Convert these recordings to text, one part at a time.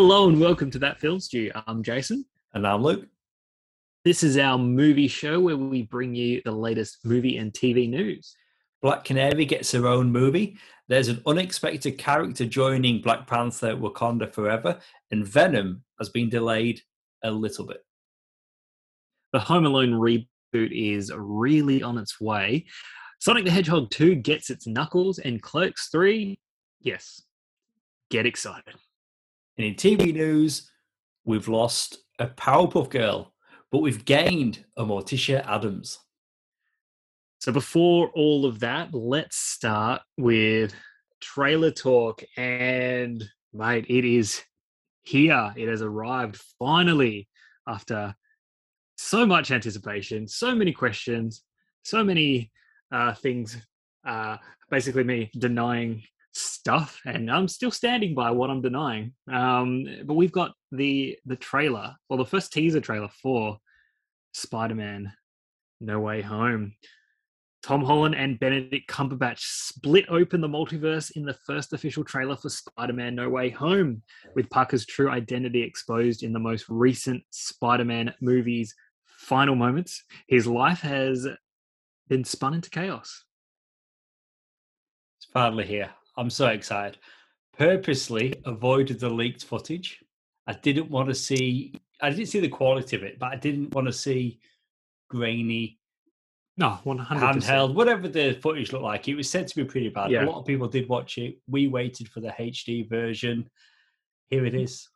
Hello and welcome to That Film Stew. I'm Jason. And I'm Luke. This is our movie show where we bring you the latest movie and TV news. Black Canary gets her own movie. There's an unexpected character joining Black Panther Wakanda Forever, and Venom has been delayed a little bit. The Home Alone reboot is really on its way. Sonic the Hedgehog 2 gets its knuckles, and Clerks 3, yes, get excited. And in TV news, we've lost a Powerpuff Girl, but we've gained a Morticia Addams. So before all of that, let's start with trailer talk. And mate, it is here. It has arrived finally after so much anticipation, so many questions, so many uh, things. Uh, basically, me denying stuff, and I'm still standing by what I'm denying. Um, but we've got the the trailer, well, the first teaser trailer for Spider-Man: No Way Home. Tom Holland and Benedict Cumberbatch split open the multiverse in the first official trailer for Spider Man No Way Home, with Parker's true identity exposed in the most recent Spider Man movie's final moments. His life has been spun into chaos. It's finally here. I'm so excited. Purposely avoided the leaked footage. I didn't want to see, I didn't see the quality of it, but I didn't want to see grainy no, one hundred handheld, whatever the footage looked like. It was said to be pretty bad. Yeah. A lot of people did watch it. We waited for the HD version. Here it hmm. is.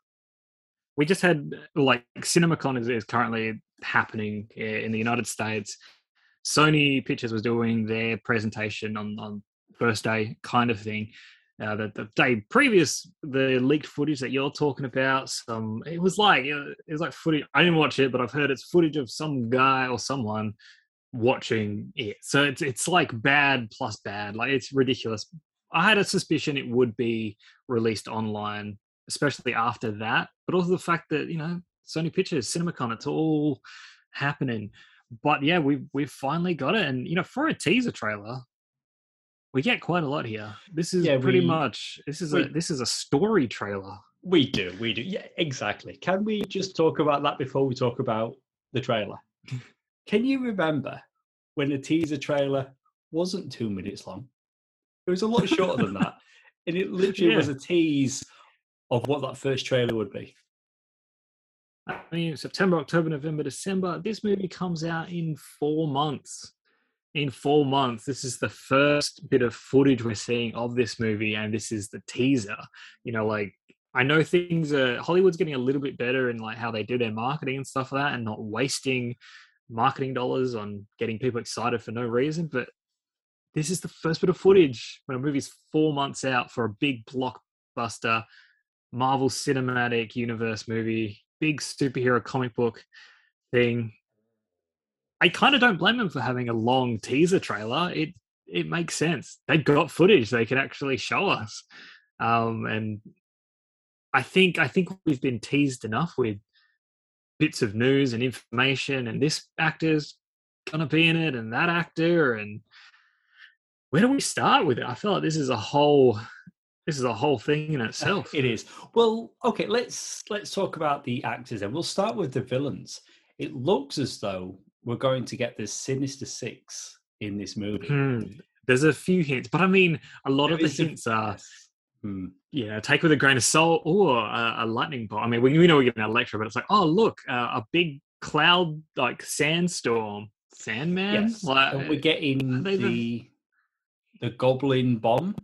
We just had like CinemaCon is, is currently happening eh, in the United States. Sony Pictures was doing their presentation on on first day, kind of thing. Uh, the, the day previous, the leaked footage that you're talking about, some it was like it was like footage. I didn't watch it, but I've heard it's footage of some guy or someone watching it. So it's it's like bad plus bad. Like it's ridiculous. I had a suspicion it would be released online, especially after that. But also the fact that you know Sony Pictures, CinemaCon, it's all happening. But yeah, we've we've finally got it, and you know, for a teaser trailer, we get quite a lot here. This is yeah, pretty we, much this is we, a this is a story trailer. We do, we do, yeah, exactly. Can we just talk about that before we talk about the trailer? Can you remember when the teaser trailer wasn't two minutes long? It was a lot shorter than that. And it literally yeah. was a tease of what that first trailer would be. I mean, September, October, November, December. This movie comes out in four months. In four months, this is the first bit of footage we're seeing of this movie, and this is the teaser. You know, like I know things are Hollywood's getting a little bit better in like how they do their marketing and stuff like that, and not wasting marketing dollars on getting people excited for no reason. But this is the first bit of footage when a movie's four months out for a big blockbuster Marvel Cinematic Universe movie, big superhero comic book thing. I kind of don't blame them for having a long teaser trailer. It it makes sense. They got footage they could actually show us, um, and I think I think we've been teased enough with bits of news and information and this actor's gonna be in it and that actor and where do we start with it? I feel like this is a whole this is a whole thing in itself. It is. Well okay let's let's talk about the actors and we'll start with the villains. It looks as though we're going to get the sinister six in this movie hmm. there's a few hints but i mean a lot there of the hints a, are Hmm. you know, take with a grain of salt or a, a lightning bolt. I mean, we, we know we're getting Electro, but it's like, oh, look, uh, a big cloud like sandstorm, Sandman. Yes. Like, and we're getting the, the the Goblin bomb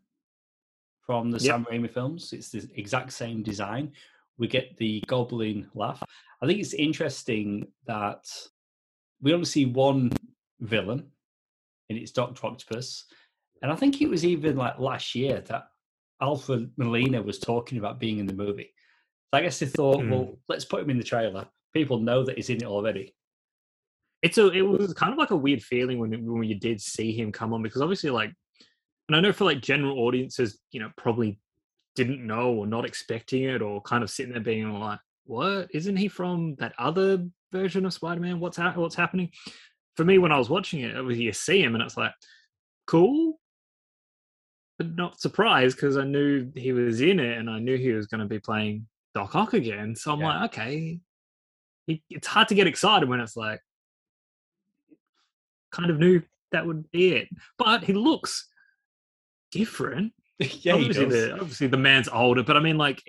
from the yep. Sam Raimi films. It's the exact same design. We get the Goblin laugh. I think it's interesting that we only see one villain, and it's Doctor Octopus. And I think it was even like last year that Alfred Molina was talking about being in the movie. So I guess they thought, mm. well, let's put him in the trailer. People know that he's in it already. It's a. It was kind of like a weird feeling when when you did see him come on because obviously, like, and I know for like general audiences, you know, probably didn't know or not expecting it or kind of sitting there being like, "What? Isn't he from that other version of Spider-Man? What's ha- what's happening?" For me, when I was watching it, it was you see him and it's like, cool, but not surprised because I knew he was in it and I knew he was going to be playing Doc Ock again. So I'm yeah. like, okay, it's hard to get excited when it's like kind of knew that would be it. But he looks different. yeah, obviously the, obviously the man's older, but I mean, like,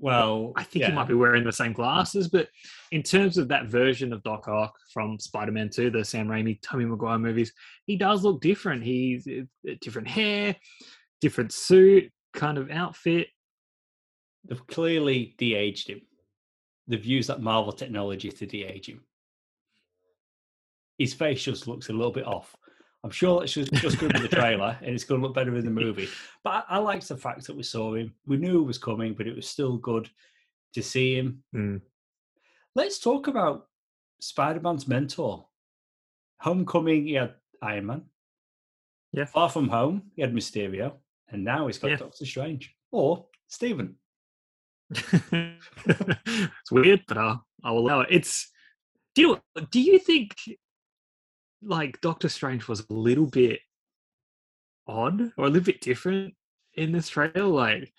well, I think yeah. he might be wearing the same glasses. But in terms of that version of Doc Ock from Spider-Man Two, the Sam Raimi, Tobey Maguire movies, he does look different. He's uh, different hair, different suit, kind of outfit. They've clearly de-aged him. They've used that Marvel technology to de-age him. His face just looks a little bit off. I'm sure it's just, just good in the trailer and it's going to look better in the movie. But I, I liked the fact that we saw him. We knew it was coming, but it was still good to see him. Mm. Let's talk about Spider Man's mentor. Homecoming, he had Iron Man. Yeah. Far From Home, he had Mysterio. And now he's got yeah. Doctor Strange or Stephen. it's weird, but I'll, I'll allow it. It's do you do you think like Doctor Strange was a little bit odd or a little bit different in this trailer? Like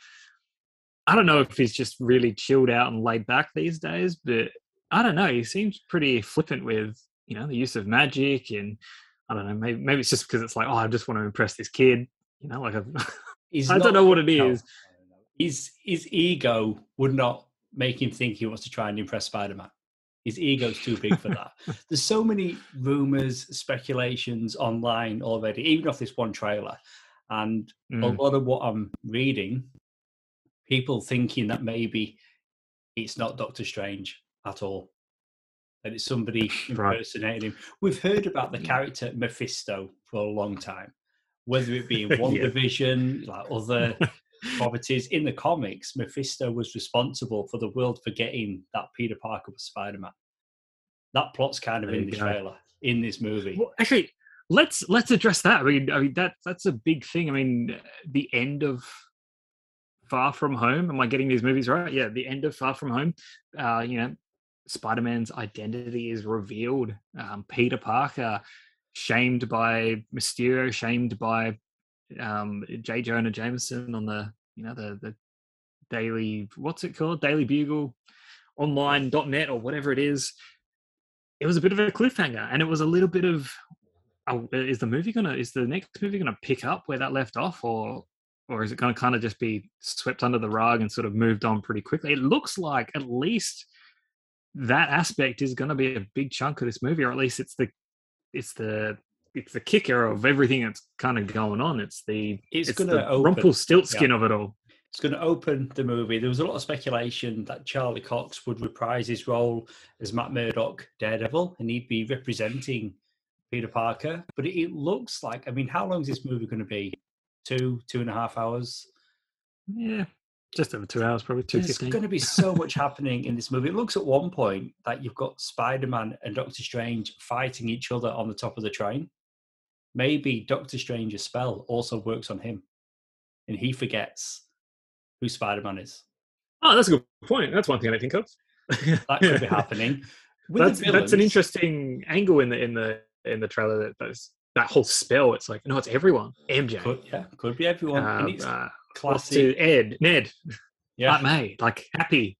I don't know if he's just really chilled out and laid back these days, but I don't know. He seems pretty flippant with you know the use of magic and I don't know. Maybe maybe it's just because it's like oh I just want to impress this kid. You know, like I don't know what it is. His his ego would not make him think he wants to try and impress Spider Man. His ego's too big for that. There's so many rumors, speculations online already, even off this one trailer, and mm. a lot of what I'm reading, people thinking that maybe it's not Doctor Strange at all. That it's somebody impersonating right. him. We've heard about the character Mephisto for a long time whether it be in one yeah. division, like other properties. In the comics, Mephisto was responsible for the world forgetting that Peter Parker was Spider Man. That plot's kind of in the trailer in this movie. Well, actually, let's let's address that. I mean, I mean that that's a big thing. I mean, the end of Far From Home. Am I getting these movies right? Yeah, the end of Far From Home. Uh, you know, Spider Man's identity is revealed. Um, Peter Parker shamed by Mysterio, shamed by um, J. Jonah Jameson on the you know the the daily what's it called Daily Bugle online.net or whatever it is. It was a bit of a cliffhanger, and it was a little bit of oh, is the movie gonna is the next movie gonna pick up where that left off, or or is it going to kind of just be swept under the rug and sort of moved on pretty quickly? It looks like at least that aspect is going to be a big chunk of this movie, or at least it's the it's the it's the kicker of everything that's kind of going on. It's the it's, it's going to Rumpelstiltskin yeah. of it all. It's going to open the movie. There was a lot of speculation that Charlie Cox would reprise his role as Matt Murdock, Daredevil, and he'd be representing Peter Parker. But it, it looks like, I mean, how long is this movie going to be? Two, two and a half hours? Yeah, just over two hours, probably two. There's going to be so much happening in this movie. It looks at one point that you've got Spider Man and Doctor Strange fighting each other on the top of the train. Maybe Doctor Strange's spell also works on him, and he forgets who Spider Man is. Oh, that's a good point. That's one thing I think of. that could be happening. that's villains, that's an interesting angle in the in the in the trailer. That that's, that whole spell. It's like no, it's everyone. MJ. Could, yeah, could be everyone. Um, uh, classic Ed, Ned, yeah, Aunt May, like happy.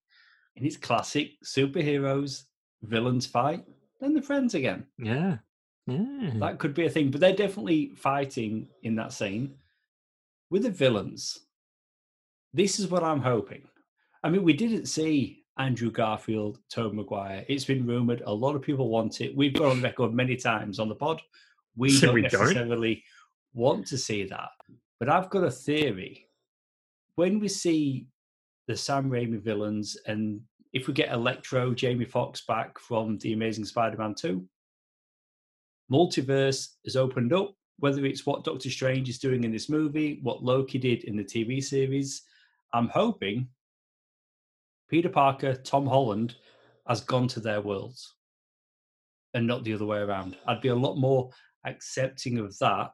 And it's classic superheroes, villains fight, then they're friends again. Yeah. Yeah. That could be a thing, but they're definitely fighting in that scene. With the villains, this is what I'm hoping. I mean, we didn't see Andrew Garfield, Tobey Maguire. It's been rumored. A lot of people want it. We've got on record many times on the pod. We don't we necessarily don't. want to see that. But I've got a theory when we see the Sam Raimi villains, and if we get Electro, Jamie Foxx back from the Amazing Spider-Man 2, multiverse has opened up. Whether it's what Doctor Strange is doing in this movie, what Loki did in the TV series, I'm hoping Peter Parker, Tom Holland has gone to their worlds and not the other way around. I'd be a lot more accepting of that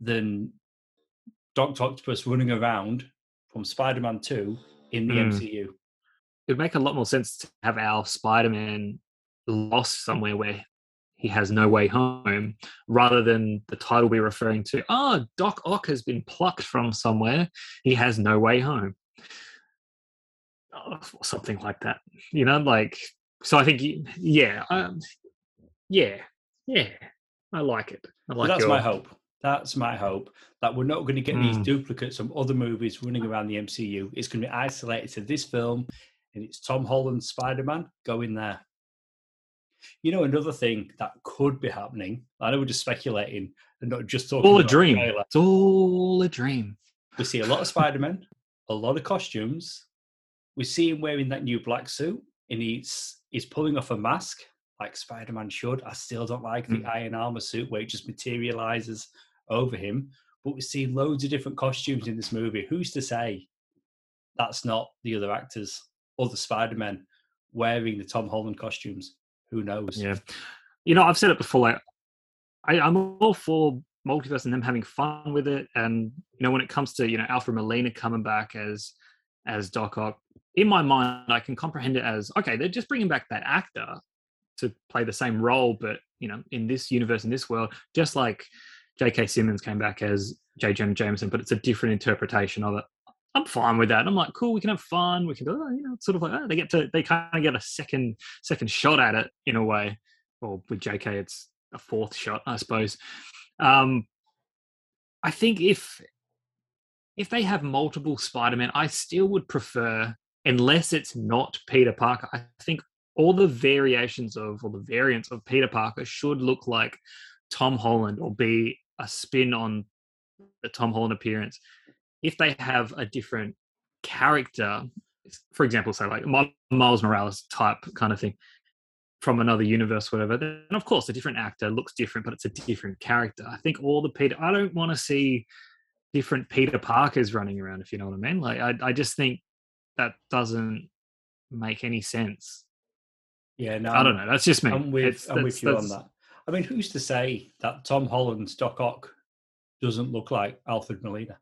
than Doctor Octopus running around from Spider-Man 2 in the mm. MCU. It would make a lot more sense to have our Spider-Man lost somewhere where he has no way home, rather than the title be referring to, oh, Doc Ock has been plucked from somewhere. He has no way home. or something like that. You know, like so. I think yeah, um, yeah, yeah. I like it. I like. that's your... my hope. That's my hope that we're not going to get mm. these duplicates from other movies running around the MCU. It's going to be isolated to this film, and it's Tom Holland's Spider Man. Go in there. You know, another thing that could be happening. I know we're just speculating and not just talking. All a dream. It's all a dream. We see a lot of Spider Man, a lot of costumes. We see him wearing that new black suit, and he's he's pulling off a mask like Spider Man should. I still don't like the mm. iron armor suit where it just materializes over him. But we see loads of different costumes in this movie. Who's to say that's not the other actors, other Spider Men wearing the Tom Holland costumes? Who knows? Yeah. You know, I've said it before, like I, I'm all for multiverse and them having fun with it. And you know, when it comes to you know Alfred Molina coming back as as Doc Ock, in my mind, I can comprehend it as okay, they're just bringing back that actor to play the same role, but you know, in this universe, in this world, just like J.K. Simmons came back as J. Jonah Jameson, but it's a different interpretation of it. I'm fine with that. I'm like, cool, we can have fun. We can, oh, you know, sort of like, oh, they get to, they kind of get a second, second shot at it in a way. Or with JK, it's a fourth shot, I suppose. Um, I think if, if they have multiple Spider-Man, I still would prefer, unless it's not Peter Parker. I think all the variations of, or the variants of Peter Parker should look like Tom Holland or be a spin on the Tom Holland appearance if they have a different character, for example, say like Miles Morales type kind of thing from another universe, whatever, then of course a different actor looks different, but it's a different character. I think all the Peter, I don't want to see different Peter Parkers running around, if you know what I mean. Like, I, I just think that doesn't make any sense. Yeah, no, I don't know. That's just me. I'm with, it's, I'm with you on that. I mean, who's to say that Tom Holland's Doc Ock doesn't look like Alfred Molina?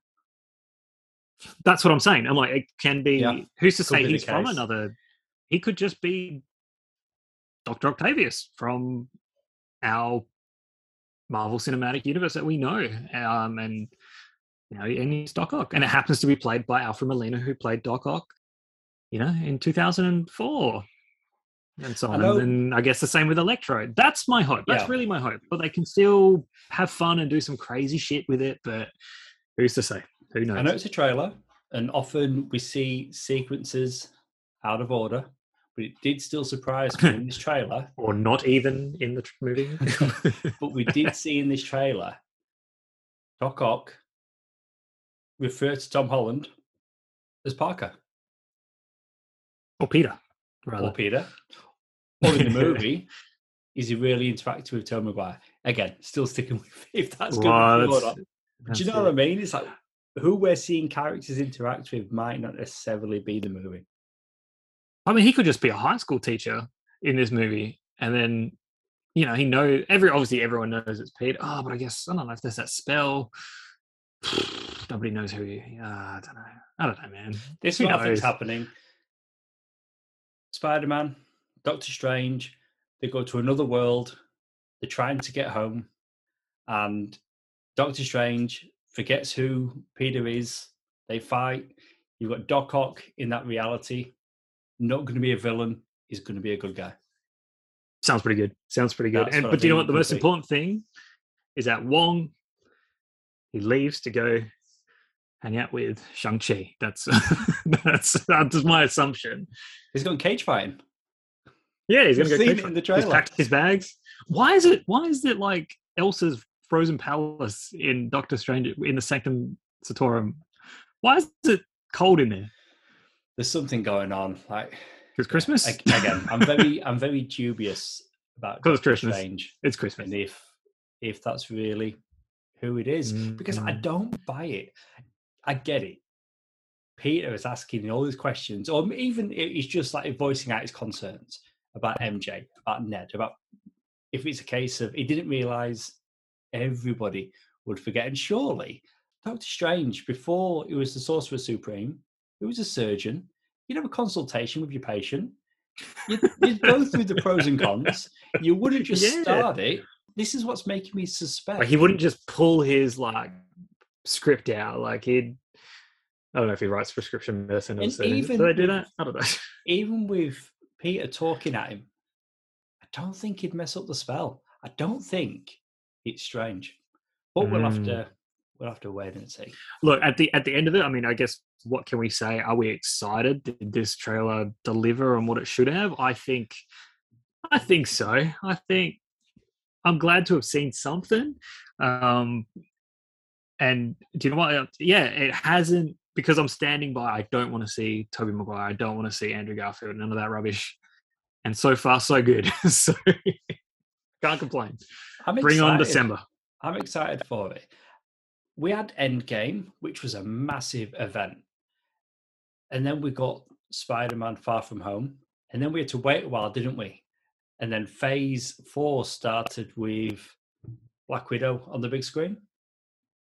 That's what I'm saying. I'm like, it can be. Yeah. Who's to say he's from another? He could just be Doctor Octavius from our Marvel Cinematic Universe that we know, um, and you know, and he's Doc Ock, and it happens to be played by Alfred Molina, who played Doc Ock, you know, in 2004 and so on. And then I guess the same with Electro. That's my hope. That's yeah. really my hope. But they can still have fun and do some crazy shit with it. But who's to say? Who knows? I know it's a trailer, and often we see sequences out of order, but it did still surprise me in this trailer. or not even in the movie. but we did see in this trailer Doc Ock refer to Tom Holland as Parker. Or Peter, rather. Or Peter. Or in the movie, is he really interacting with Tom McGuire? Again, still sticking with if that's good. Well, do you know it. what I mean? It's like who we're seeing characters interact with might not necessarily be the movie. I mean, he could just be a high school teacher in this movie, and then you know he know every obviously everyone knows it's Pete. Oh, but I guess I don't know if there's that spell. Nobody knows who he. Uh, I don't know. I don't know, man. This who nothing's happening. Spider Man, Doctor Strange. They go to another world. They're trying to get home, and Doctor Strange forgets who Peter is. They fight. You've got Doc Ock in that reality. Not going to be a villain. He's going to be a good guy. Sounds pretty good. Sounds pretty good. and but do you know what the most be. important thing is that Wong he leaves to go hang out with Shang Chi. That's that's that's my assumption. He's going cage fighting. Yeah, he's going to go cage in the trailer. He's packed his bags. Why is it? Why is it like Elsa's frozen palace in Doctor Strange in the Sanctum Sanctorum. Why is it cold in there? There's something going on. Like because Christmas. again, I'm very I'm very dubious about Doctor Christmas. Strange. It's Christmas. And if if that's really who it is, mm-hmm. because I mm. don't buy it. I get it. Peter is asking all these questions, or even he's just like voicing out his concerns about MJ, about Ned, about if it's a case of he didn't realize everybody would forget. And surely, Doctor Strange, before he was the Sorcerer Supreme, he was a surgeon. You'd have a consultation with your patient. You'd, you'd go through the pros and cons. You wouldn't just yeah. start it. This is what's making me suspect. Like he wouldn't just pull his like script out. Like he'd I don't know if he writes prescription medicine. Or even, do they do that? I don't know. Even with Peter talking at him, I don't think he'd mess up the spell. I don't think it's strange, but mm. we'll have to we'll have to wait and see. Look at the at the end of it. I mean, I guess what can we say? Are we excited? Did this trailer deliver on what it should have? I think, I think so. I think I'm glad to have seen something. Um, and do you know what? Yeah, it hasn't because I'm standing by. I don't want to see Tobey Maguire. I don't want to see Andrew Garfield. None of that rubbish. And so far, so good. so can't complain. I'm Bring excited. on December. I'm excited for it. We had Endgame, which was a massive event, and then we got Spider-Man: Far From Home, and then we had to wait a while, didn't we? And then Phase Four started with Black Widow on the big screen.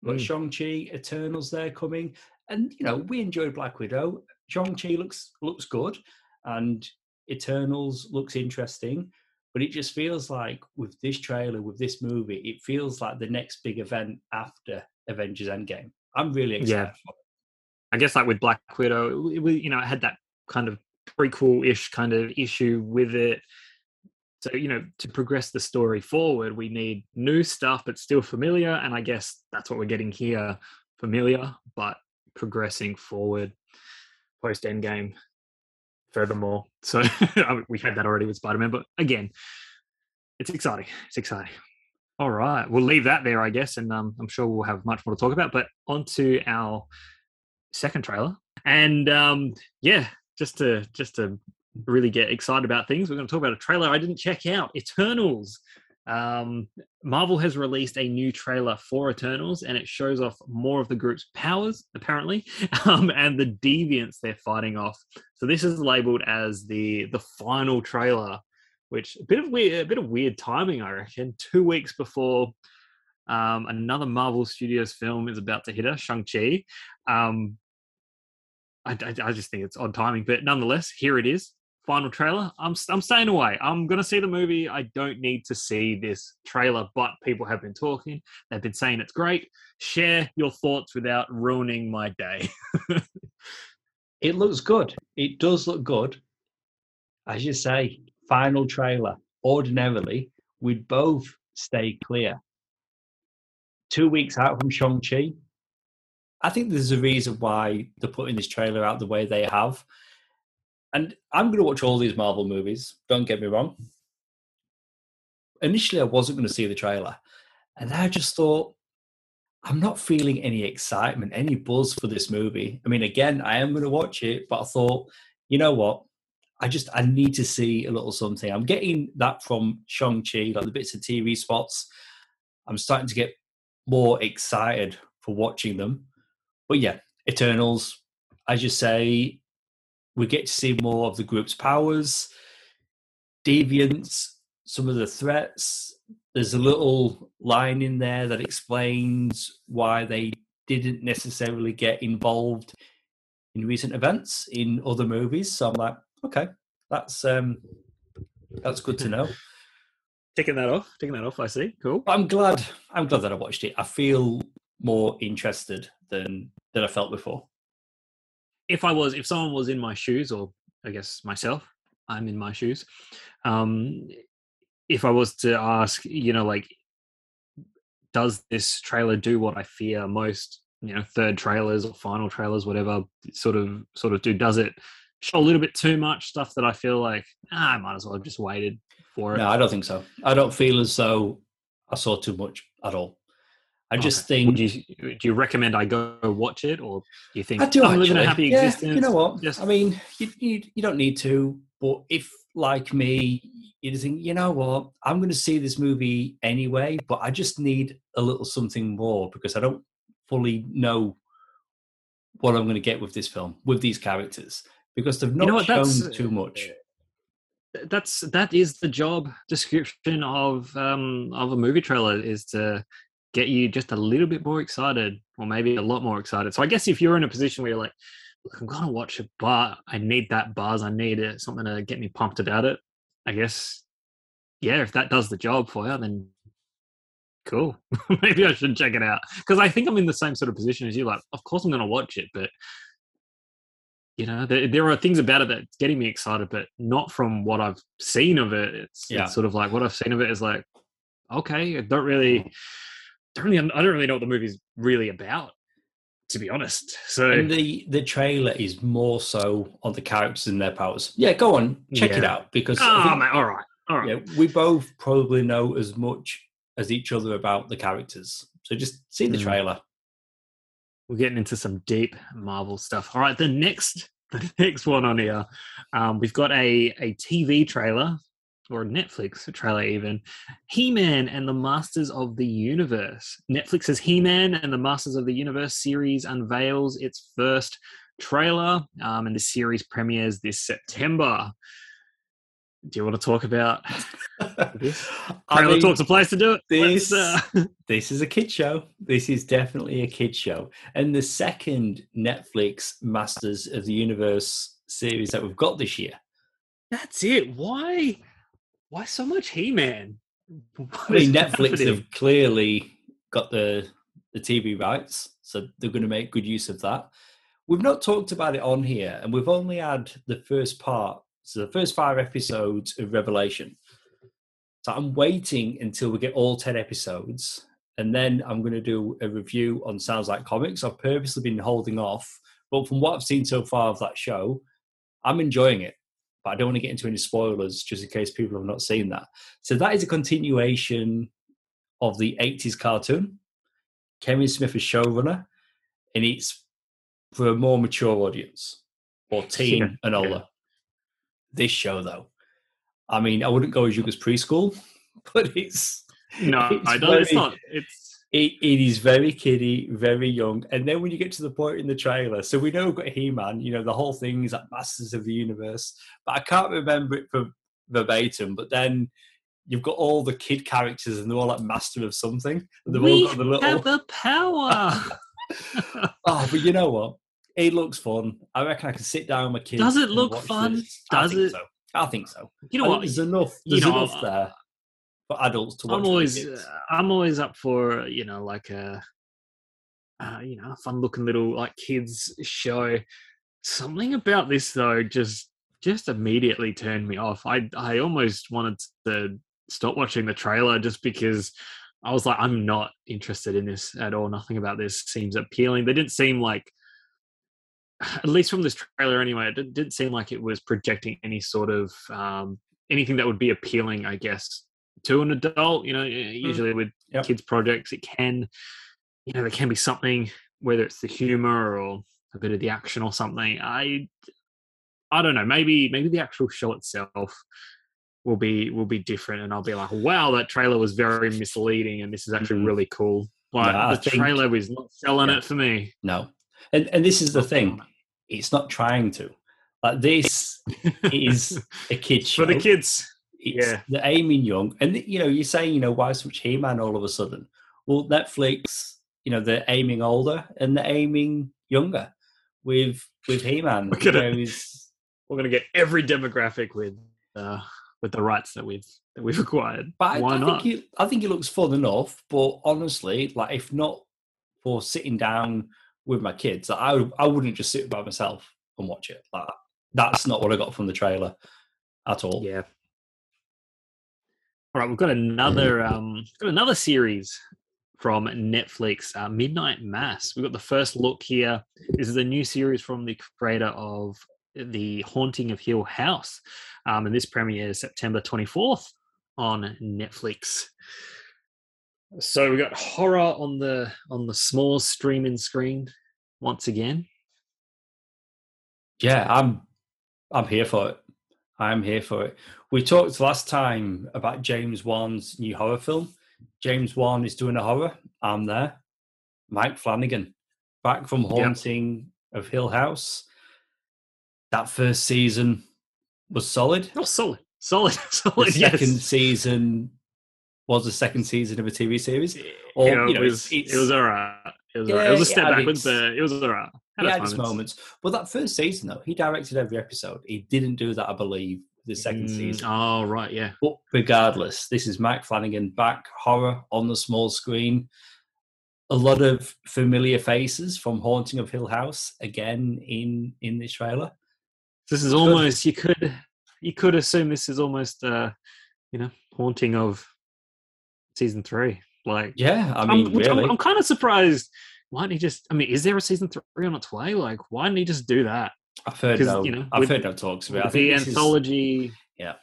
But mm. Shang-Chi, Eternals, they're coming. And, you know, we enjoyed Black Widow. Shang-Chi looks looks good and Eternals looks interesting. But it just feels like with this trailer, with this movie, it feels like the next big event after Avengers Endgame. I'm really excited yeah. for it. I guess like with Black Widow, it, you know, it had that kind of prequel-ish kind of issue with it. So, you know, to progress the story forward, we need new stuff, but still familiar. And I guess that's what we're getting here familiar, but progressing forward post Endgame furthermore. So we had that already with Spider Man, but again, it's exciting. It's exciting. All right, we'll leave that there, I guess, and um, I'm sure we'll have much more to talk about. But on to our second trailer, and um, yeah, just to just to really get excited about things. We're going to talk about a trailer I didn't check out Eternals. Um, Marvel has released a new trailer for Eternals and it shows off more of the group's powers, apparently, um, and the deviants they're fighting off. So this is labeled as the the final trailer, which a bit of weird, a bit of weird timing, I reckon. Two weeks before um, another Marvel Studios film is about to hit us, Shang Chi. Um, I, I, I just think it's odd timing, but nonetheless, here it is final trailer. I'm I'm staying away. I'm going to see the movie. I don't need to see this trailer, but people have been talking. They've been saying it's great. Share your thoughts without ruining my day. it looks good. It does look good. As you say, final trailer. Ordinarily, we'd both stay clear. Two weeks out from Shang-Chi, I think there's a reason why they're putting this trailer out the way they have and I'm going to watch all these Marvel movies. Don't get me wrong. Initially, I wasn't going to see the trailer, and I just thought, I'm not feeling any excitement, any buzz for this movie. I mean, again, I am going to watch it, but I thought, you know what? I just I need to see a little something. I'm getting that from Shang Chi, like the bits of TV spots. I'm starting to get more excited for watching them. But yeah, Eternals, as you say, we get to see more of the group's powers, deviants, some of the threats. There's a little line in there that explains why they didn't necessarily get involved in recent events in other movies. So I'm like, okay, that's um, that's good to know. Taking that off, taking that off. I see. Cool. I'm glad. I'm glad that I watched it. I feel more interested than than I felt before if I was, if someone was in my shoes, or I guess myself, I'm in my shoes. Um, if I was to ask, you know, like, does this trailer do what I fear most? You know, third trailers or final trailers, whatever, sort of, sort of do. Does it show a little bit too much stuff that I feel like ah, I might as well have just waited for it? No, I don't think so. I don't feel as though I saw too much at all. I just okay. think. Would you do you recommend I go watch it, or do you think I do I'm living a happy yeah, existence? You know what? Just... I mean, you, you, you don't need to, but if like me, you think, you know what, I'm going to see this movie anyway, but I just need a little something more because I don't fully know what I'm going to get with this film with these characters because they've not you know shown too much that's that is the job description of um of a movie trailer is to get you just a little bit more excited or maybe a lot more excited. So I guess if you're in a position where you're like, I'm going to watch it, but I need that buzz, I need it, something to get me pumped about it. I guess, yeah, if that does the job for you, then cool. Maybe I should check it out because I think I'm in the same sort of position as you. Like, of course I'm going to watch it, but you know, there, there are things about it that's getting me excited, but not from what I've seen of it. It's, yeah. it's sort of like what I've seen of it is like, okay, I don't really, don't really, I don't really know what the movie's really about, to be honest. So and the the trailer is more so on the characters and their powers. Yeah, go on, check yeah. it out because oh, think, man, all right, all right. Yeah, we both probably know as much as each other about the characters, so just see the mm. trailer we're getting into some deep Marvel stuff. All right, the next the next one on here, um, we've got a a TV trailer or Netflix trailer even. He Man and the Masters of the Universe. Netflix's He Man and the Masters of the Universe series unveils its first trailer, um, and the series premieres this September do you want to talk about this? I mean, talk's a place to do it. This, uh... this is a kid show. This is definitely a kid show. And the second Netflix Masters of the Universe series that we've got this year. That's it. Why? Why so much He-Man? I mean, Netflix happening? have clearly got the the TV rights, so they're going to make good use of that. We've not talked about it on here, and we've only had the first part so the first five episodes of Revelation. So I'm waiting until we get all 10 episodes and then I'm going to do a review on Sounds Like Comics. I've purposely been holding off, but from what I've seen so far of that show, I'm enjoying it. But I don't want to get into any spoilers just in case people have not seen that. So that is a continuation of the 80s cartoon. Kevin Smith is showrunner, and it's for a more mature audience or teen yeah, and older. Yeah. This show, though, I mean, I wouldn't go as young as preschool, but it's no, it's I don't. Very, it's not. It's it, it is very kiddie, very young. And then when you get to the point in the trailer, so we know we've got He Man, you know, the whole thing is like Masters of the Universe, but I can't remember it for verbatim. But then you've got all the kid characters and they're all like master of something. And they've we all got the little have the power. oh, but you know what? it looks fun. I reckon I can sit down with my kids. Does it look fun? This. Does I it? So. I think so. You know what? There's enough. There's you know, enough there for adults to watch. I'm always, uh, I'm always up for you know like a, uh, you know, fun looking little like kids show. Something about this though just just immediately turned me off. I I almost wanted to stop watching the trailer just because I was like, I'm not interested in this at all. Nothing about this seems appealing. They didn't seem like at least from this trailer anyway, it didn't seem like it was projecting any sort of um, anything that would be appealing, I guess, to an adult. You know, hmm. usually with yep. kids projects, it can, you know, there can be something whether it's the humor or a bit of the action or something. I, I don't know. Maybe maybe the actual show itself will be will be different, and I'll be like, wow, that trailer was very misleading, and this is actually mm-hmm. really cool. But yeah, the think, trailer was not selling yeah. it for me. No, and and this is the thing, it's not trying to. Like this is a kid show for the kids. It's, yeah, they're aiming young, and you know, you're saying, you know, why switch He Man all of a sudden? Well, Netflix, you know, they're aiming older and they're aiming younger with with He Man. We're gonna, you know, we're gonna get every demographic with uh, with the rights that we've that we've acquired. But why I, I not? Think it, I think it looks fun enough. But honestly, like if not for sitting down with my kids. I I wouldn't just sit by myself and watch it. Like that's not what I got from the trailer at all. Yeah. All right, we've got another um got another series from Netflix, uh, Midnight Mass. We've got the first look here. This is a new series from the creator of The Haunting of Hill House. Um, and this premieres September 24th on Netflix. So we got horror on the on the small streaming screen once again. Yeah, I'm I'm here for it. I'm here for it. We talked last time about James Wan's new horror film. James Wan is doing a horror. I'm there. Mike Flanagan, back from Haunting yep. of Hill House. That first season was solid. Oh, solid, solid, solid. The second yes. season was the second season of a TV series. Or, you know, you know it was it was alright. It was, yeah, right. it was a step backwards, but it was alright. He had his moments. But that first season, though, he directed every episode. He didn't do that, I believe, the second Mm, season. Oh, right, yeah. But regardless, this is Mike Flanagan back, horror on the small screen. A lot of familiar faces from Haunting of Hill House again in in this trailer. This is Good. almost you could you could assume this is almost uh you know haunting of season three. Like Yeah, I I'm, mean, I'm, I'm kind of surprised. Why didn't he just? I mean, is there a season three on its way? Like, why didn't he just do that? I've heard no, you know, I've heard no talks about. it. I With think the this is- anthology, yeah.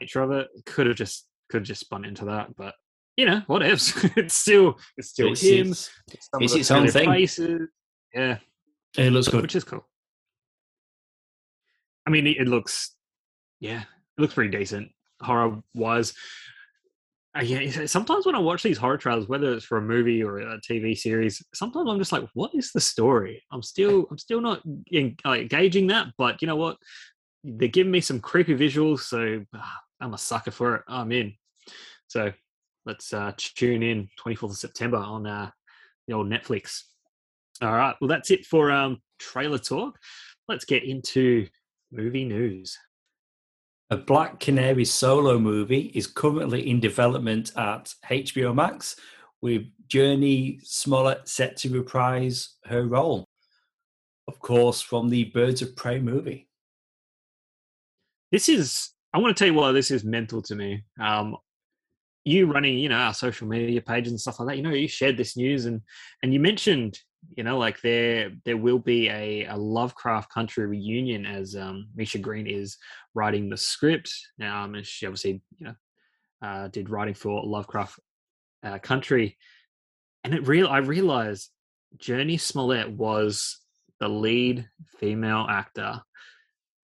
nature of it could have just could have just spun into that, but you know, what ifs? it's still it's still it's, him. it's, it's its own thing. Faces. Yeah, it looks good. which is cool. I mean, it, it looks, yeah, it looks pretty decent horror wise. Uh, yeah, sometimes when I watch these horror trailers, whether it's for a movie or a TV series, sometimes I'm just like, "What is the story?" I'm still, I'm still not en- like, gauging that. But you know what? They're giving me some creepy visuals, so ah, I'm a sucker for it. I'm in. So let's uh, tune in 24th of September on uh, the old Netflix. All right. Well, that's it for um, trailer talk. Let's get into movie news. A Black Canary solo movie is currently in development at HBO Max, with Jurnee Smollett set to reprise her role, of course, from the Birds of Prey movie. This is, I want to tell you why this is mental to me. Um, you running, you know, our social media pages and stuff like that, you know, you shared this news and and you mentioned, you know, like there there will be a, a Lovecraft Country reunion as um, Misha Green is writing the script. Um, and she obviously, you know, uh, did writing for Lovecraft uh, Country, and it real I realized Jurnee Smollett was the lead female actor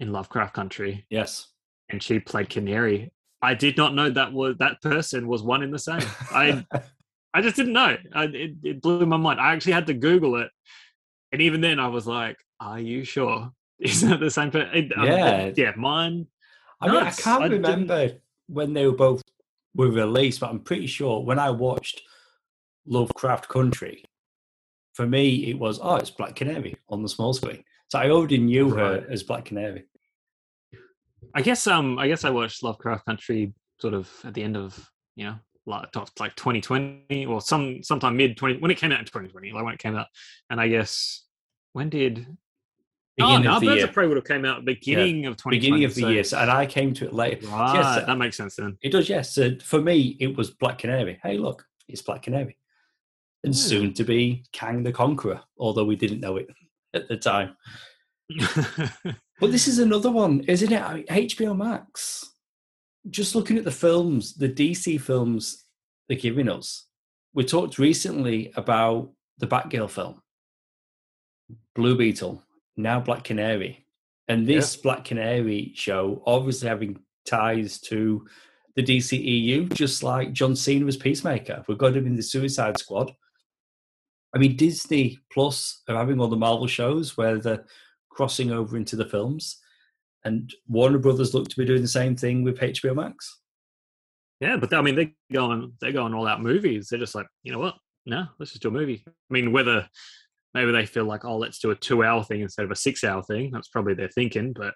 in Lovecraft Country, Yes. and she played Canary. I did not know that was that person was one in the same. I I just didn't know. I, it, it blew my mind. I actually had to Google it, and even then, I was like, "Are you sure? Is that the same person?" Yeah. yeah. Mine. I mean, I can't I didn't- remember when they were both were released, but I'm pretty sure when I watched Lovecraft Country, for me it was oh, it's Black Canary on the small screen. So I already knew her as Black Canary. I guess um I guess I watched Lovecraft Country sort of at the end of you know like like 2020 or some sometime mid 20 when it came out in 2020 like when it came out and I guess when did Beginning oh no Birds year. of Prey would have came out beginning of 2020 Beginning of the so- year, so, and I came to it later. right Yes, that makes sense then It does, yes. So for me, it was Black Canary. Hey, look, it's Black Canary, and Hmm. soon to be Kang the Conqueror. Although we didn't know it at the time. But this is another one, isn't it? I mean, HBO Max. Just looking at the films, the DC films they're giving us. We talked recently about the Batgirl film, Blue Beetle, now Black Canary. And this Black Canary show, obviously having ties to the DCEU, just like John Cena was Peacemaker. We've got him in the Suicide Squad. I mean, Disney Plus are having all the Marvel shows where they're crossing over into the films. And Warner Brothers look to be doing the same thing with HBO Max. yeah but I mean they're going they're going all out movies. They're just like you know what? No let's just do a movie. I mean whether maybe they feel like oh let's do a two hour thing instead of a six hour thing that's probably their thinking but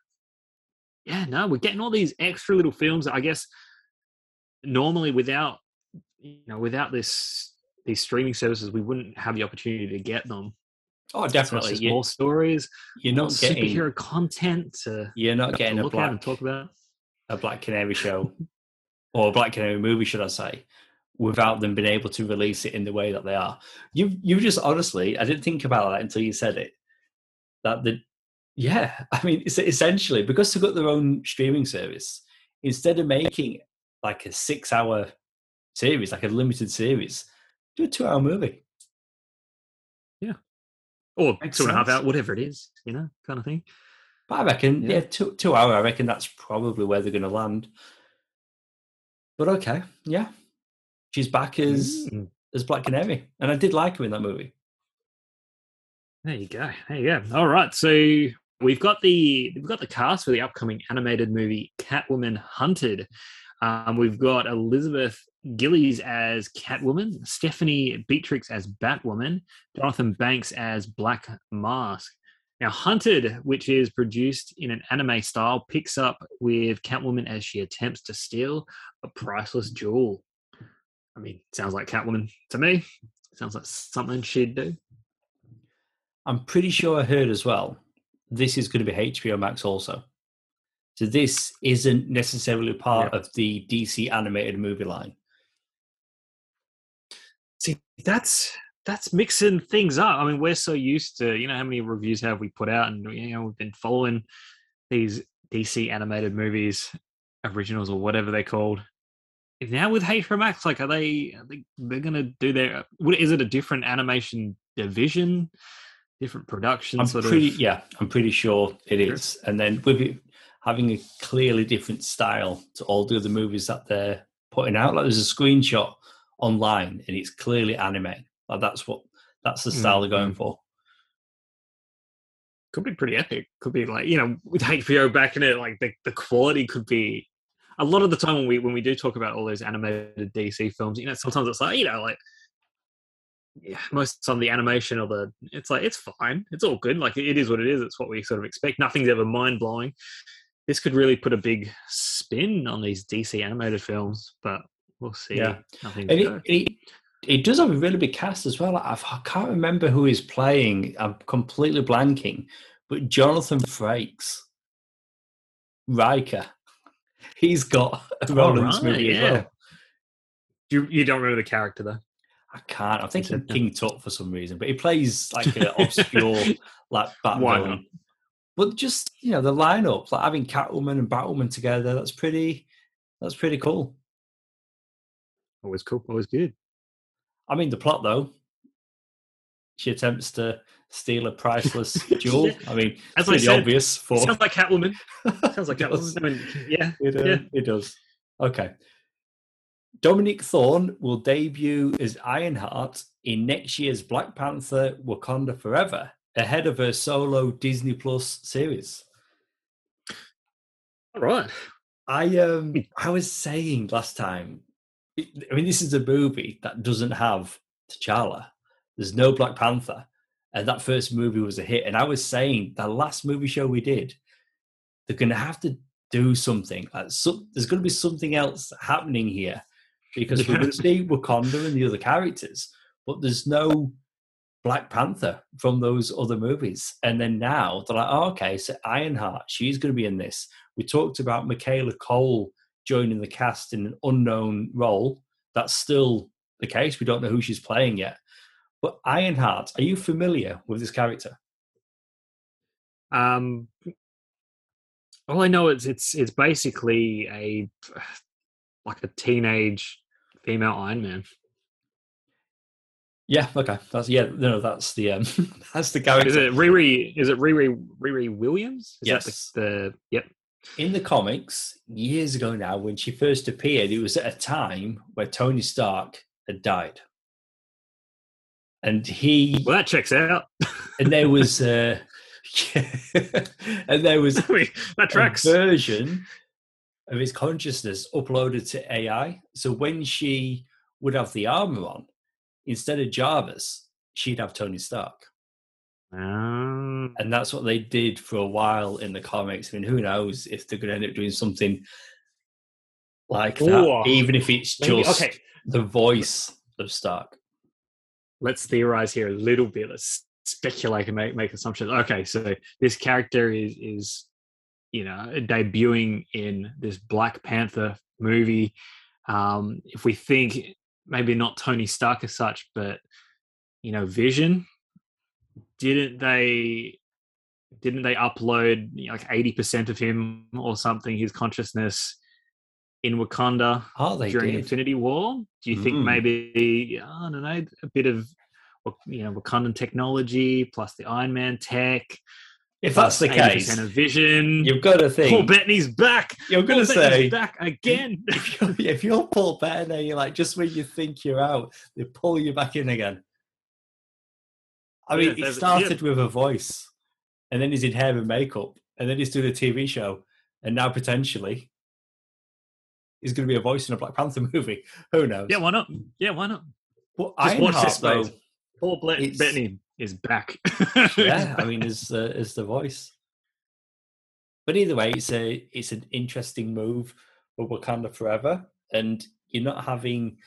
yeah no we're getting all these extra little films I guess normally without you know without this these streaming services we wouldn't have the opportunity to get them Oh, it's definitely. just You, more stories you're not getting superhero content to, you're not getting a look at and black talk about a Black Canary show or a Black Canary movie, should I say, without them being able to release it in the way that they are. You you just honestly, I didn't think about that until you said it. That the yeah, I mean, it's essentially because they've got their own streaming service. Instead of making like a six-hour series, like a limited series, do a two-hour movie. Or Makes two and a half sense. out whatever it is you know kind of thing But I reckon, Yeah. yeah, two two hour. I reckon that's probably where they're going to land. But okay, yeah, she's back as Mm. as Black Canary, and I did like her in that movie. There you go. There you go. All right. So we've got the we've got the cast for the upcoming animated movie Catwoman Hunted. Um, we've got Elizabeth Gillies as Catwoman, Stephanie Beatriz as Batwoman, Jonathan Banks as Black Mask. Now, Hunted, which is produced in an anime style, picks up with Catwoman as she attempts to steal a priceless jewel. I mean, sounds like Catwoman to me. Sounds like something she'd do. I'm pretty sure I heard as well. This is going to be HBO Max also. So this isn't necessarily part yeah. of the DC animated movie line. See, that's that's mixing things up. I mean, we're so used to, you know, how many reviews have we put out, and you know, we've been following these DC animated movies, originals or whatever they're called. Now with HBO Max, like, are they? Are they they're going to do their? What is it? A different animation division, different production? I'm sort pretty, of. Yeah, I'm pretty sure it is. And then with it having a clearly different style to all the other movies that they're putting out, like there's a screenshot online and it's clearly anime like that's what that's the style mm-hmm. they're going for. Could be pretty epic. Could be like you know with HBO backing it, like the the quality could be. A lot of the time when we when we do talk about all those animated DC films, you know, sometimes it's like you know like yeah, most of the animation or the it's like it's fine, it's all good. Like it is what it is. It's what we sort of expect. Nothing's ever mind blowing. This could really put a big spin on these DC animated films, but we'll see. Yeah, and it, it, it does have a really big cast as well. I've, I can not remember who he's playing. I'm completely blanking. But Jonathan Frakes, Riker, he's got a role in this movie yeah. as well. You you don't remember the character though? I can't. I'm thinking King Tut for some reason, but he plays like an obscure like Batman. But just you know the lineup, like having Catwoman and Batwoman together, that's pretty. That's pretty cool. Always cool. Always good. I mean, the plot though, she attempts to steal a priceless jewel. I mean, As pretty said, obvious. For sounds like Catwoman. sounds like Catwoman. I mean, yeah, it, uh, yeah, it does. Okay. Dominique Thorne will debut as Ironheart in next year's Black Panther: Wakanda Forever, ahead of her solo Disney Plus series. All right. I um I was saying last time I mean, this is a movie that doesn't have T'Challa. There's no Black Panther, and that first movie was a hit. And I was saying the last movie show we did, they're going to have to do something. Uh, so, there's going to be something else happening here because we're going to see Wakanda and the other characters, but there's no Black Panther from those other movies. And then now they're like, oh, okay, so Ironheart, she's going to be in this. We talked about Michaela Coel joining the cast in an unknown role. That's still the case. We don't know who she's playing yet. But Ironheart, are you familiar with this character? Um, all I know is it's it's basically a like a teenage female Iron Man. Yeah. Okay. That's yeah. No, that's the um, that's the character. Is it Riri? Is it Riri? Riri Williams? Is yes. The, the, yep in the comics years ago now when she first appeared it was at a time where tony stark had died and he well that checks out and there was uh and there was I mean, that tracks. a version of his consciousness uploaded to ai so when she would have the armor on instead of jarvis she'd have tony stark um, and that's what they did for a while in the comics. I mean, who knows if they're going to end up doing something like that, even if it's just maybe, okay. the voice of Stark. Let's theorize here a little bit. Let's speculate and make, make assumptions. Okay, so this character is is you know debuting in this Black Panther movie. Um, if we think maybe not Tony Stark as such, but you know Vision didn't they didn't they upload you know, like 80% of him or something his consciousness in wakanda oh, during did. infinity war do you mm. think maybe i don't know a bit of you know wakandan technology plus the iron man tech if that's the case, of vision. You've got to think. Paul Bettany's back. You're going to say back again. If you're, if you're Paul Bettany, you're like just when you think you're out, they pull you back in again. I mean, yeah, he started yeah. with a voice, and then he's in hair and makeup, and then he's doing a TV show, and now potentially he's going to be a voice in a Black Panther movie. Who knows? Yeah, why not? Yeah, why not? Well, Just watch this, though. Paul Bettany is back. yeah, I mean, as uh, as the voice. But either way, it's a it's an interesting move for Wakanda Forever, and you're not having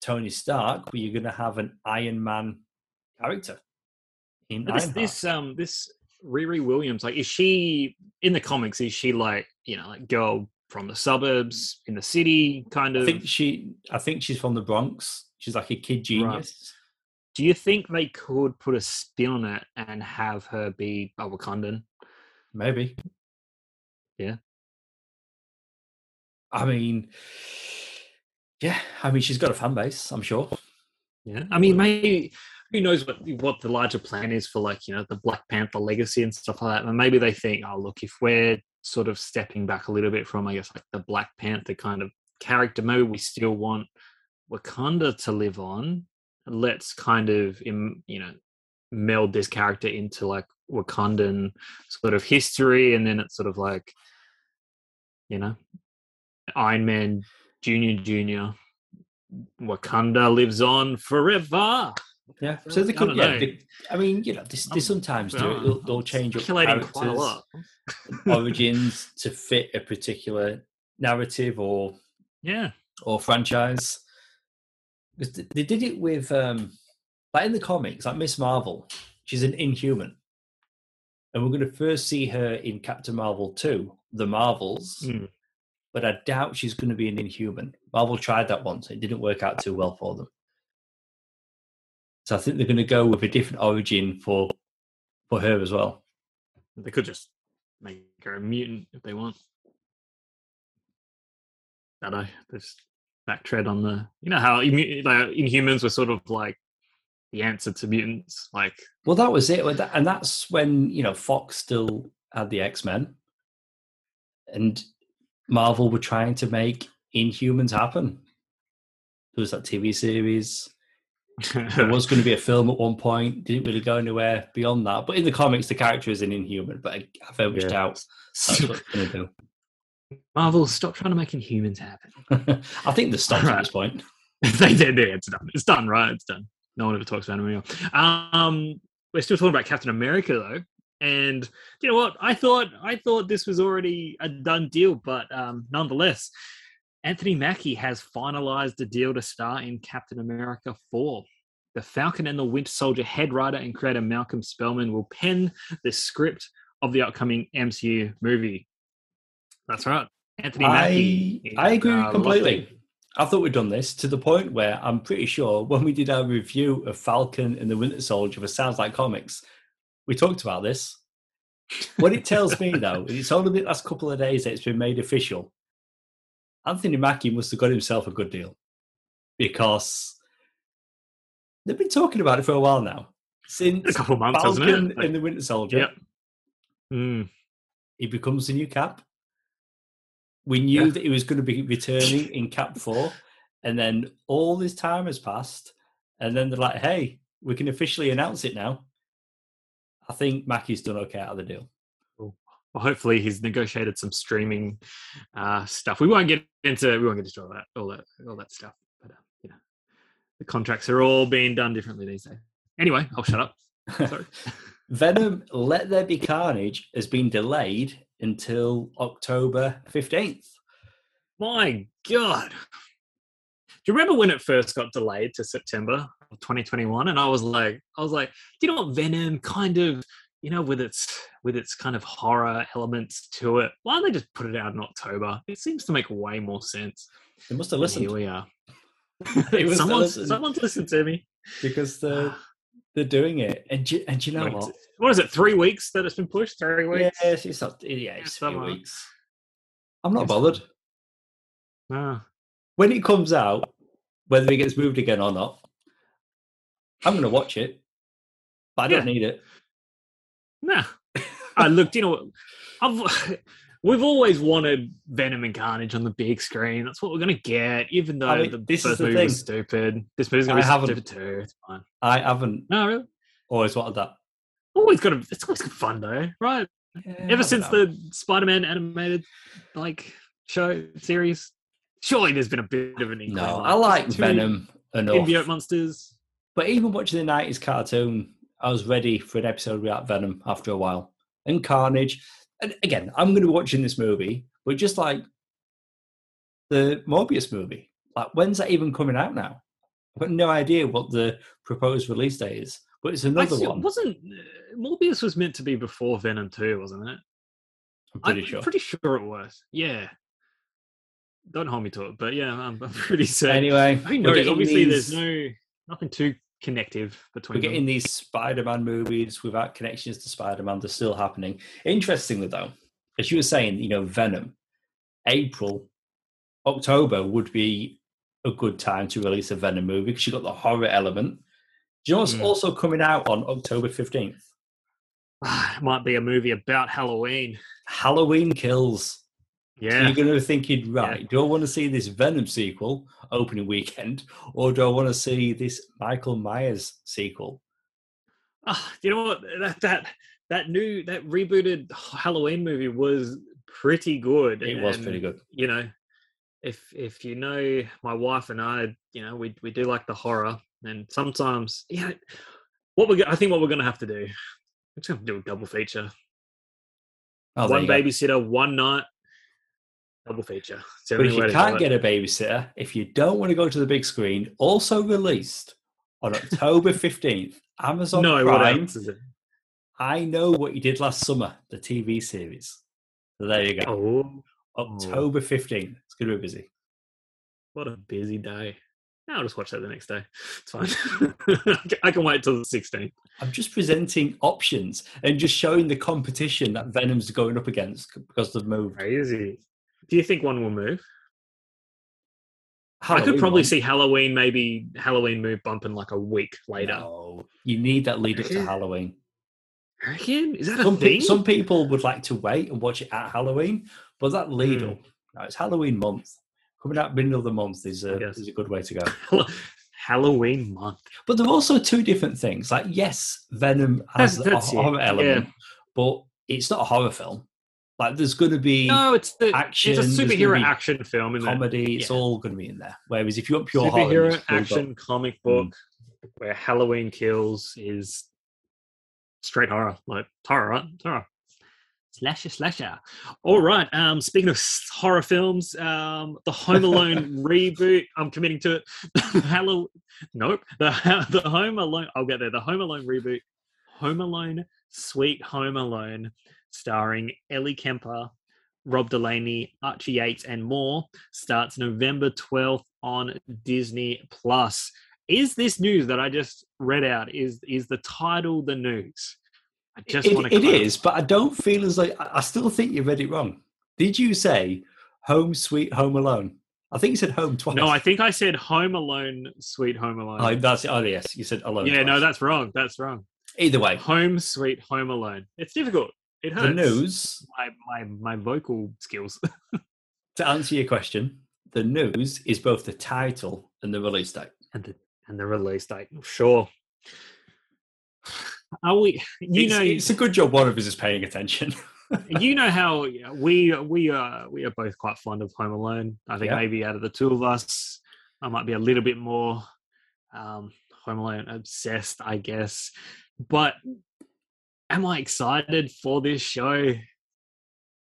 Tony Stark, but you're going to have an Iron Man character. In this, this um this Riri Williams, like, is she in the comics? Is she like you know like girl from the suburbs in the city kind of? I think she. I think she's from the Bronx. She's like a kid genius. Right. Do you think they could put a spin on it and have her be a Wakandan? Maybe. Yeah. I mean, yeah. I mean, she's got a fan base. I'm sure. Yeah. I mean, maybe who knows what what the larger plan is for like you know the Black Panther legacy and stuff like that. And maybe they think, oh look, if we're sort of stepping back a little bit from I guess like the Black Panther kind of character, maybe we still want Wakanda to live on. Let's kind of you know meld this character into like Wakandan sort of history, and then it's sort of like you know Iron Man Junior Junior Wakanda lives on forever. Yeah, so they could. Yeah, they, I mean, you know, they, they sometimes do it. They'll, they'll change up characters, origins to fit a particular narrative or yeah or franchise. Because they did it with, um like in the comics, like Miss Marvel, she's an Inhuman, and we're going to first see her in Captain Marvel two, The Marvels. Mm. But I doubt she's going to be an Inhuman. Marvel tried that once; it didn't work out too well for them. So I think they're going to go with a different origin for for her as well. They could just make her a mutant if they want. I know. Just back tread on the. You know how like, Inhumans were sort of like the answer to mutants. Like, well, that was it, and that's when you know Fox still had the X Men, and Marvel were trying to make Inhumans happen. There was that TV series there was going to be a film at one point. Didn't really go anywhere beyond that. But in the comics, the character is an Inhuman. But I, I very much yeah. doubt that's what it's going to do. Marvel, stop trying to make Inhumans happen. I think the stopped right. at this point. they did. It's done. It's done. Right? It's done. No one ever talks about it anymore. Um, we're still talking about Captain America though, and you know what? I thought I thought this was already a done deal, but um, nonetheless, Anthony Mackie has finalized a deal to star in Captain America 4. The Falcon and the Winter Soldier head writer and creator Malcolm Spellman will pen the script of the upcoming MCU movie. That's right. Anthony Mackie. I, I agree uh, completely. I thought we'd done this to the point where I'm pretty sure when we did our review of Falcon and the Winter Soldier for Sounds Like Comics, we talked about this. What it tells me, though, it's only the last couple of days that it's been made official Anthony Mackie must have got himself a good deal because they've been talking about it for a while now. Since a couple of months, Falcon hasn't it? Like, and the Winter Soldier. Yep. Mm. He becomes the new Cap. We knew yeah. that he was going to be returning in Cap 4. And then all this time has passed. And then they're like, hey, we can officially announce it now. I think Mackie's done okay out of the deal well, hopefully he's negotiated some streaming uh, stuff. We won't get into we won't get into all that all that all that stuff. But uh, you know, the contracts are all being done differently these days. Anyway, I'll shut up. Sorry. Venom: Let There Be Carnage has been delayed until October fifteenth. My God. Do you remember when it first got delayed to September of 2021? And I was like, I was like, do you know what Venom kind of you know, with its with its kind of horror elements to it, why don't they just put it out in October? It seems to make way more sense. They must have listened. here we are. someone's, someone's listened to me because they're ah. They're doing it, and you, and you know like, what? What is it? Three weeks that it's been pushed. Three weeks. Yes, it's not. Yeah, it's three weeks. I'm not bothered. No. When it comes out, whether it gets moved again or not, I'm going to watch it, but I don't yeah. need it. Nah. I looked, you know, I've, we've always wanted Venom and Carnage on the big screen. That's what we're going to get, even though I mean, the this first movie thing. was stupid. This movie's going to be stupid too. It's fine. I haven't. No, really? Always wanted that. Always got a, it's always good fun though, right? Yeah, Ever since know. the Spider-Man animated like show series, surely there's been a bit of an No, I like Venom enough. Symbiote monsters. But even watching the 90s cartoon, I was ready for an episode without Venom after a while. And Carnage. And again, I'm going to be watching this movie, but just like the Morbius movie, like when's that even coming out now? I've got no idea what the proposed release date is, but it's another Actually, one. Wasn't uh, Morbius was meant to be before Venom 2, wasn't it? I'm pretty I'm sure. pretty sure it was. Yeah. Don't hold me to it, but yeah, I'm, I'm pretty certain. Anyway, Who we're knows? getting Obviously, these- there's no nothing too connective between. We're getting them. these Spider-Man movies without connections to Spider-Man. They're still happening. Interestingly, though, as you were saying, you know, Venom, April, October would be a good time to release a Venom movie because you got the horror element. Do you know what's Mm. also coming out on October fifteenth? it might be a movie about Halloween. Halloween Kills. So Yeah. you're going to be thinking, right? Do I want to see this Venom sequel opening weekend, or do I want to see this Michael Myers sequel? Ah, you know what? That that that new that rebooted Halloween movie was pretty good. It was pretty good. You know, if if you know my wife and I, you know, we we do like the horror, and sometimes, yeah. What we're I think what we're gonna have to do, we're just gonna do a double feature. Oh, one go. babysitter, one night, double feature. But if you can't get a babysitter, if you don't want to go to the big screen, also released on October 15th, Amazon no, Prime. else? I Know What You Did Last Summer, the TV series. So there you go. Oh, October 15th. It's going to be busy. what a busy day. I'll just watch that the next day. It's fine. I can wait till the 16th. I'm just presenting options and just showing the competition that Venom's going up against because they've moved. Crazy. Do you think one will move? I could probably one. see Halloween, maybe Halloween move bumping like a week later. No, you need that lead up to Reckon? Halloween. Reckon? Is that a Some, thing? pe- some people would like to wait and watch it at Halloween, but that lead Hmm. up, no, it's Halloween month. Coming out middle of the month is a, Yes. is a good way to go. Halloween month. But there are also two different things. Like, yes, Venom has That's- a that's it, horror yeah. element, but it's not a horror film. Like, there's going to be No, it's the action, it's a superhero action film, it? comedy. It's all going to be in there. Whereas if you want pure horror, Superhero got- action comic Hmm. book where Halloween kills is straight horror, like horror, right? Horror. Slasher, slasher. All right. Um, speaking of horror films, um, the Home Alone reboot. I'm committing to it. Hello, nope. The the Home Alone. I'll get there. The Home Alone reboot. Home Alone, Sweet Home Alone, starring Ellie Kemper, Rob Delaney, Archie Yates, and more, starts November 12th on Disney Plus. Is this news that I just read out? Is is the title the news? I just It- want to. it is, but I don't feel as though I still think you read it wrong. Did you say Home Sweet Home Alone? I think you said Home twice. No, I think I said Home Alone, Sweet Home Alone. Oh, that's oh yes, you said Alone. yeah, no, that's wrong. That's wrong. either way. Home Sweet Home Alone. It's difficult. It hurts. The news My my my vocal skills. to answer your question, the news is both the title and the release date. and the and the release date. Sure. Are we? You it's, know, it's a good job one of us is paying attention. you know how we we are we are both quite fond of Home Alone. I think Yeah. maybe out of the two of us, I might be a little bit more um, Home Alone obsessed, I guess. But am I excited for this show?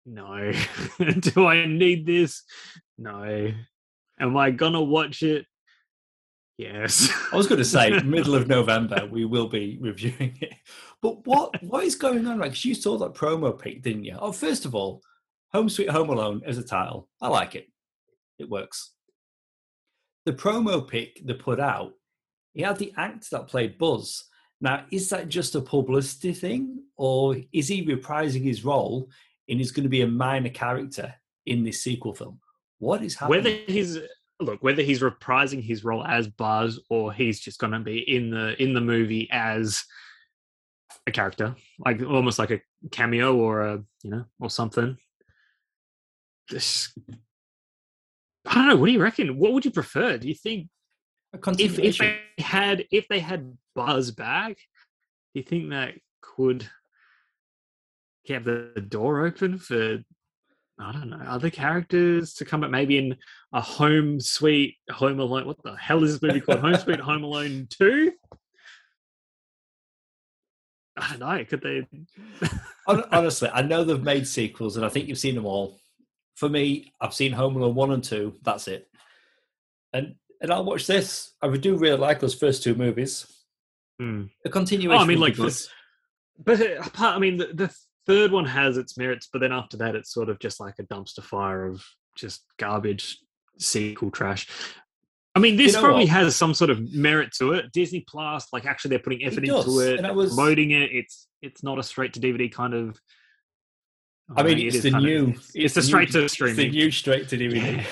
No. Do I need this? No. Am I gonna watch it? Yes. I was going to say middle of November we will be reviewing it. But what what is going on? Like you saw that promo pic, didn't you? Oh, first of all, Home Sweet Home Alone as a title, I like it. It works. The promo pic they put out, he had the actor that played Buzz. Now, is that just a publicity thing, or is he reprising his role and he's going to be a minor character in this sequel film? What is happening? whether he's look whether he's reprising his role as Buzz or he's just going to be in the in the movie as a character, like almost like a cameo or a you know or something. This, I don't know. What do you reckon? What would you prefer? Do you think a if if they had if they had Buzz back, do you think that could keep the door open for I don't know other characters to come up? Maybe in a Home Sweet Home Alone. What the hell is this movie called? Home Sweet Home Alone Two. I don't know. Could they? Honestly, I know they've made sequels, and I think you've seen them all. For me, I've seen Home Alone one and two. That's it. And and I'll watch this. I do really like those first two movies. Hmm. A continuation. Oh, I mean, like this. But uh, apart, I mean, the, the third one has its merits, but then after that, it's sort of just like a dumpster fire of just garbage sequel trash. I mean, this you know probably what? has some sort of merit to it. Disney Plus, like actually, they're putting effort it into it, and was... promoting it. It's it's not a straight to DVD kind of. I mean, it's, the new. Of, it's, it's, the straight to streaming. It's the new straight to DVD.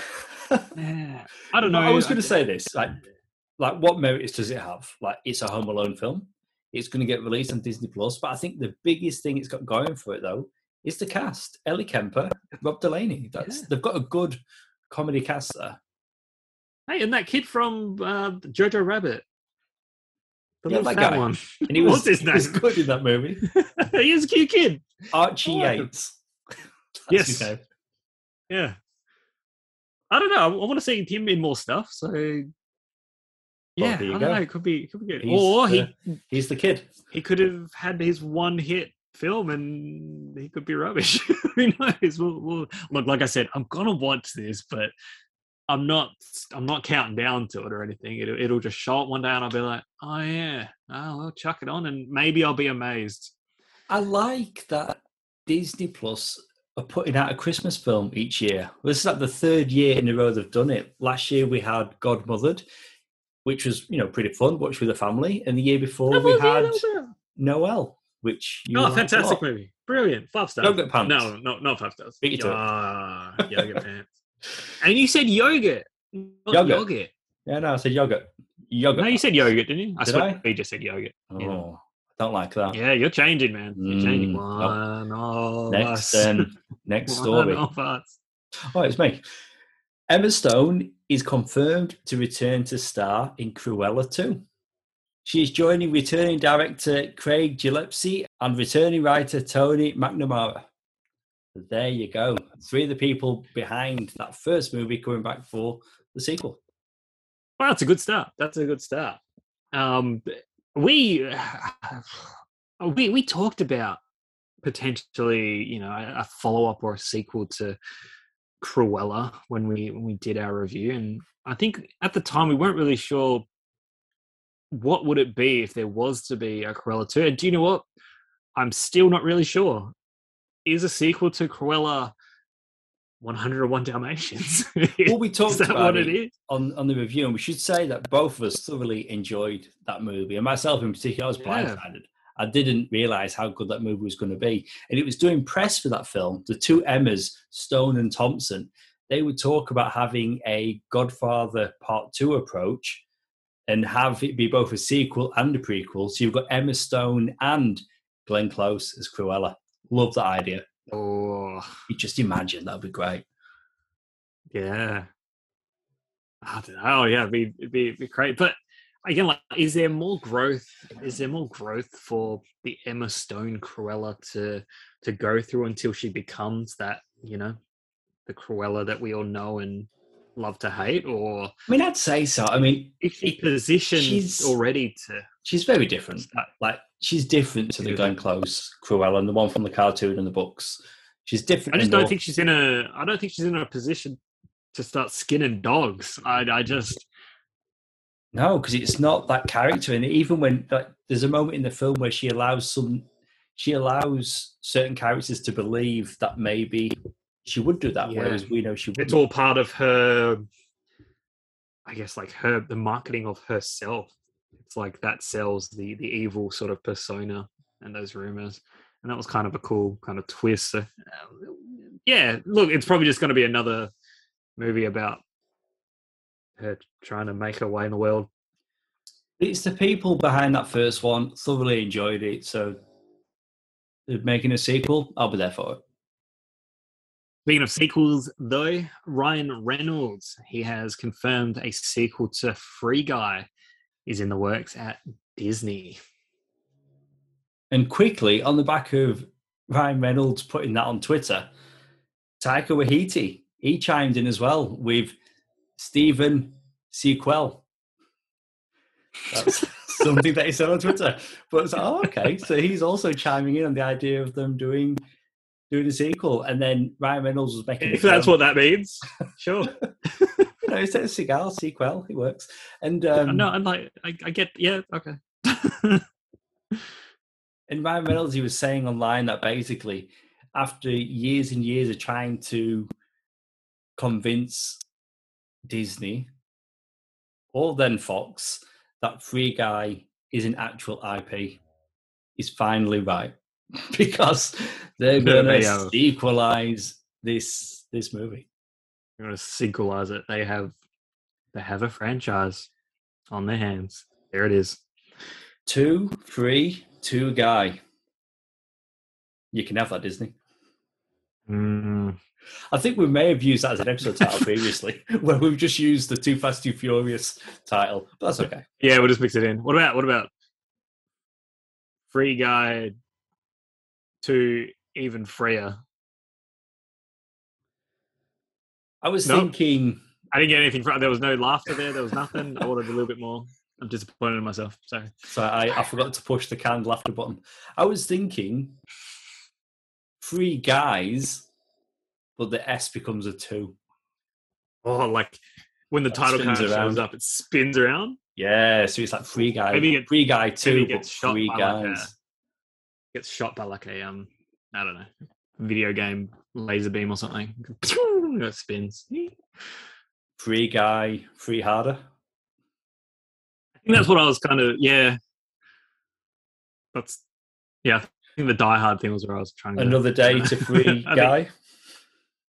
yeah. I don't know. I was going to say this. Like, like what merits does it have? Like, it's a Home Alone film. It's going to get released on Disney Plus. But I think the biggest thing it's got going for it, though, is the cast. Ellie Kemper, Rob Delaney. That's yeah. they've got a good comedy cast there. Hey, and that kid from uh, Jojo Rabbit. The yeah, that guy. one. And he was, his name? He was good in that movie. he is a cute kid. Archie oh, Yates. yes. Yeah. I don't know. I, I want to see him in more stuff. So yeah, well, I don't go. know. It could be, it could be good. He's or the, he, uh, he's the kid. He could have had his one hit film, and he could be rubbish. Who knows? We'll, we'll, look, like I said, I'm gonna watch this, but I'm not I'm not counting down to it or anything. It, it'll just show up one day and I'll be like, oh yeah, oh, I'll chuck it on and maybe I'll be amazed. I like that Disney Plus are putting out a Christmas film each year. This is like the third year in a row they've done it. Last year we had Godmothered, which was you know pretty fun, watch with the family, and the year before we had Noelle, which you oh, fantastic movie, brilliant, five stars. Yogurt pants. No, no, not five stars. Beat you to uh, it. Yogurt pants. And you said yogurt. Yogurt. yogurt. Yeah, no, I said yogurt. Yogurt. No, you said yogurt, didn't you? I Did swear I? just said yogurt. Oh, yeah. I don't like that. Yeah, you're changing, man. You're changing. Mm, nope. next, um, next story. Oh, it's me. Emma Stone is confirmed to return to star in Cruella 2. She is joining returning director Craig Gillespie and returning writer Tony McNamara. There you go. Three of the people behind that first movie coming back for the sequel. Well, that's a good start. That's a good start. Um, we we we talked about potentially, you know, a, follow up or a sequel to Cruella when we when we did our review, and I think at the time we weren't really sure what would it be if there was to be a Cruella two. And do you know what? I'm still not really sure is a sequel to Cruella 101 Dalmatians. well, we talked about it, it on, on the review, and we should say that both of us thoroughly enjoyed that movie. And myself in particular, I was blindsided. Yeah. I didn't realize how good that movie was going to be. And it was doing press for that film. The two Emmas, Stone and Thompson, they would talk about having a Godfather Part 2 approach and have it be both a sequel and a prequel. So you've got Emma Stone and Glenn Close as Cruella. Love that idea. Oh, you just imagine that'd be great. Yeah. I don't know. Oh, yeah, it'd be, it'd be, it'd be great. But again, like, is there more growth? Is there more growth for the Emma Stone Cruella to to go through until she becomes that, you know, the Cruella that we all know and love to hate? Or I mean, I'd say so. I mean, if she positioned already to, she's very different. Like she's different to the Glenn Close Cruella and the one from the cartoon and the books. She's different. I just don't think she's in a. I don't think she's in a position to start skinning dogs. I, I just no, because it's not that character. And even when like, there's a moment in the film where she allows some, she allows certain characters to believe that maybe she would do that, yeah. whereas we know she. would It's all part of her. I guess like her the marketing of herself it's like that sells the the evil sort of persona and those rumors and that was kind of a cool kind of twist so, uh, yeah look it's probably just going to be another movie about her trying to make her way in the world it's the people behind that first one thoroughly enjoyed it so they're making a sequel i'll be there for it Speaking of sequels, though, Ryan Reynolds he has confirmed a sequel to Free Guy, is in the works at Disney. And quickly, on the back of Ryan Reynolds putting that on Twitter, Taika Waititi, he chimed in as well with Stephen Sequel. That's something that he said on Twitter. But it's like, oh, okay. So he's also chiming in on the idea of them doing doing a sequel. And then Ryan Reynolds was making. If that's what that means, sure. you know, it's a Seagal sequel. It works. And um, no, I'm like, I, I get, yeah, okay. and Ryan Reynolds, he was saying online that basically, after years and years of trying to convince Disney or then Fox that Free Guy is an actual IP is finally right because they're going to equalize this this movie. They're going to sequelize it. They have they have a franchise on their hands. There it is. Two, three, two guy. You can have that, Disney. Mm. I think we may have used that as an episode title previously, where we've just used the Too Fast, Too Furious title. But that's okay. Yeah, we'll just mix it in. What about what about Free Guy to even freer? I was nope. thinking. I didn't get anything from. There was no laughter there. There was nothing. I wanted a little bit more. I'm disappointed in myself. Sorry. So I, I forgot to push the canned laughter button. I was thinking, three guys but the S becomes a two. Oh, like when the that title card shows up, it spins around. Yeah, so it's like free guy, maybe get, free guy two, gets shot three guys. Like a, gets shot by like a um, I don't know, video game laser beam or something. it spins. Free guy, free harder. I think that's what I was kind of yeah. That's yeah. I think the Die Hard thing was where I was trying. to... Another day to free guy. Think,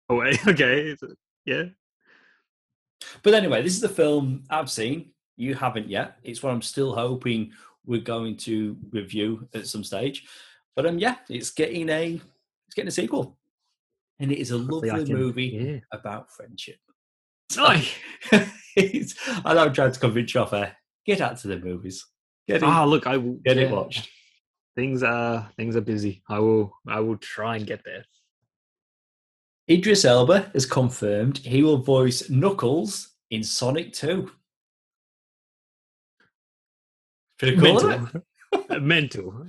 away. Okay, yeah. But anyway, this is the film I've seen. You haven't yet. It's what I'm still hoping we're going to review at some stage. But um, yeah, it's getting a it's getting a sequel, and it is a lovely can, movie yeah. about friendship. So, I know I'm trying to convince you off air. Get out to the movies. Get ah, look, I will get yeah. it watched. Things are things are busy. I will I will try and get there. Idris Elba has confirmed he will voice Knuckles in Sonic 2. Pretty cool. Mental. Mental.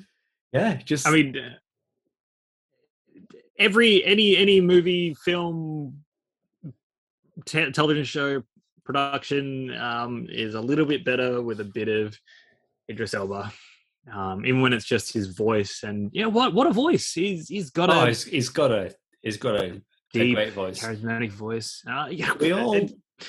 Yeah, just I mean every any any movie, film, te- television show production um, is a little bit better with a bit of Idris Elba. Um, even when it's just his voice and yeah, what what a voice. He's he's got oh, a he's, he's got a he's got a deep, great voice, charismatic voice. Uh, yeah, we all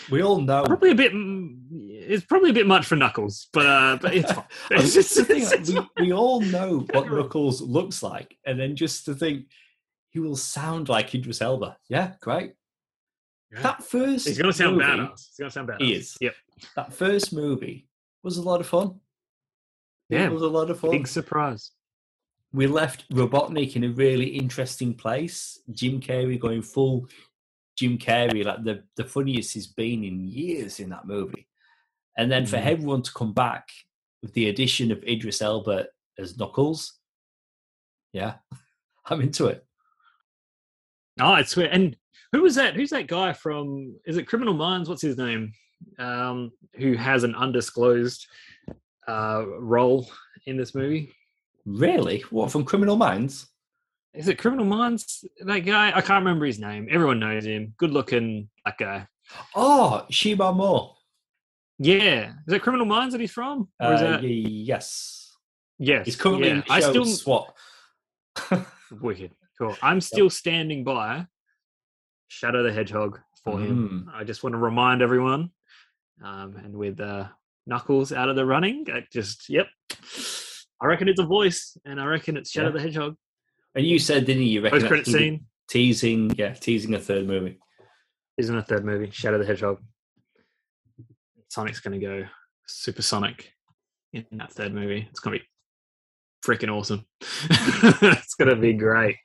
we all know probably a bit. It's probably a bit much for Knuckles, but uh, but it's fine. it's just, the thing, like, we, we all know what Knuckles looks like, and then just to think he will sound like Idris Elba. Yeah, great. Yeah. That first he's going to sound movie, badass. He's going to sound badass. He is. Yep. That first movie was a lot of fun. Yeah, it was a lot of fun. Big surprise we left Robotnik in a really interesting place. Jim Carrey going full Jim Carrey, like the, the funniest he's been in years in that movie. And then for mm. everyone to come back with the addition of Idris Elba as Knuckles, yeah, I'm into it. Oh, I swear. And who was that? Who's that guy from? Is it Criminal Minds? What's his name? Um, who has an undisclosed uh, role in this movie? Really? What from Criminal Minds? Is it Criminal Minds? That guy? I can't remember his name. Everyone knows him. Good looking black guy. Oh, Shemar Moore. Yeah. Is it Criminal Minds that he's from? Or is uh, that... Yes. Yes. He's currently yeah. I still swap. Wicked. Cool. I'm still standing by Shadow the Hedgehog for mm. him. I just want to remind everyone. Um, and with uh, Knuckles out of the running, I just yep. I reckon it's a voice, and I reckon it's Shadow yeah. the Hedgehog. And you said, didn't you? You Post credit scene teasing, yeah, teasing a third movie. Teasing a third movie, Shadow the Hedgehog. Sonic's going to go supersonic in that third movie. It's going to be freaking awesome. it's gonna be great.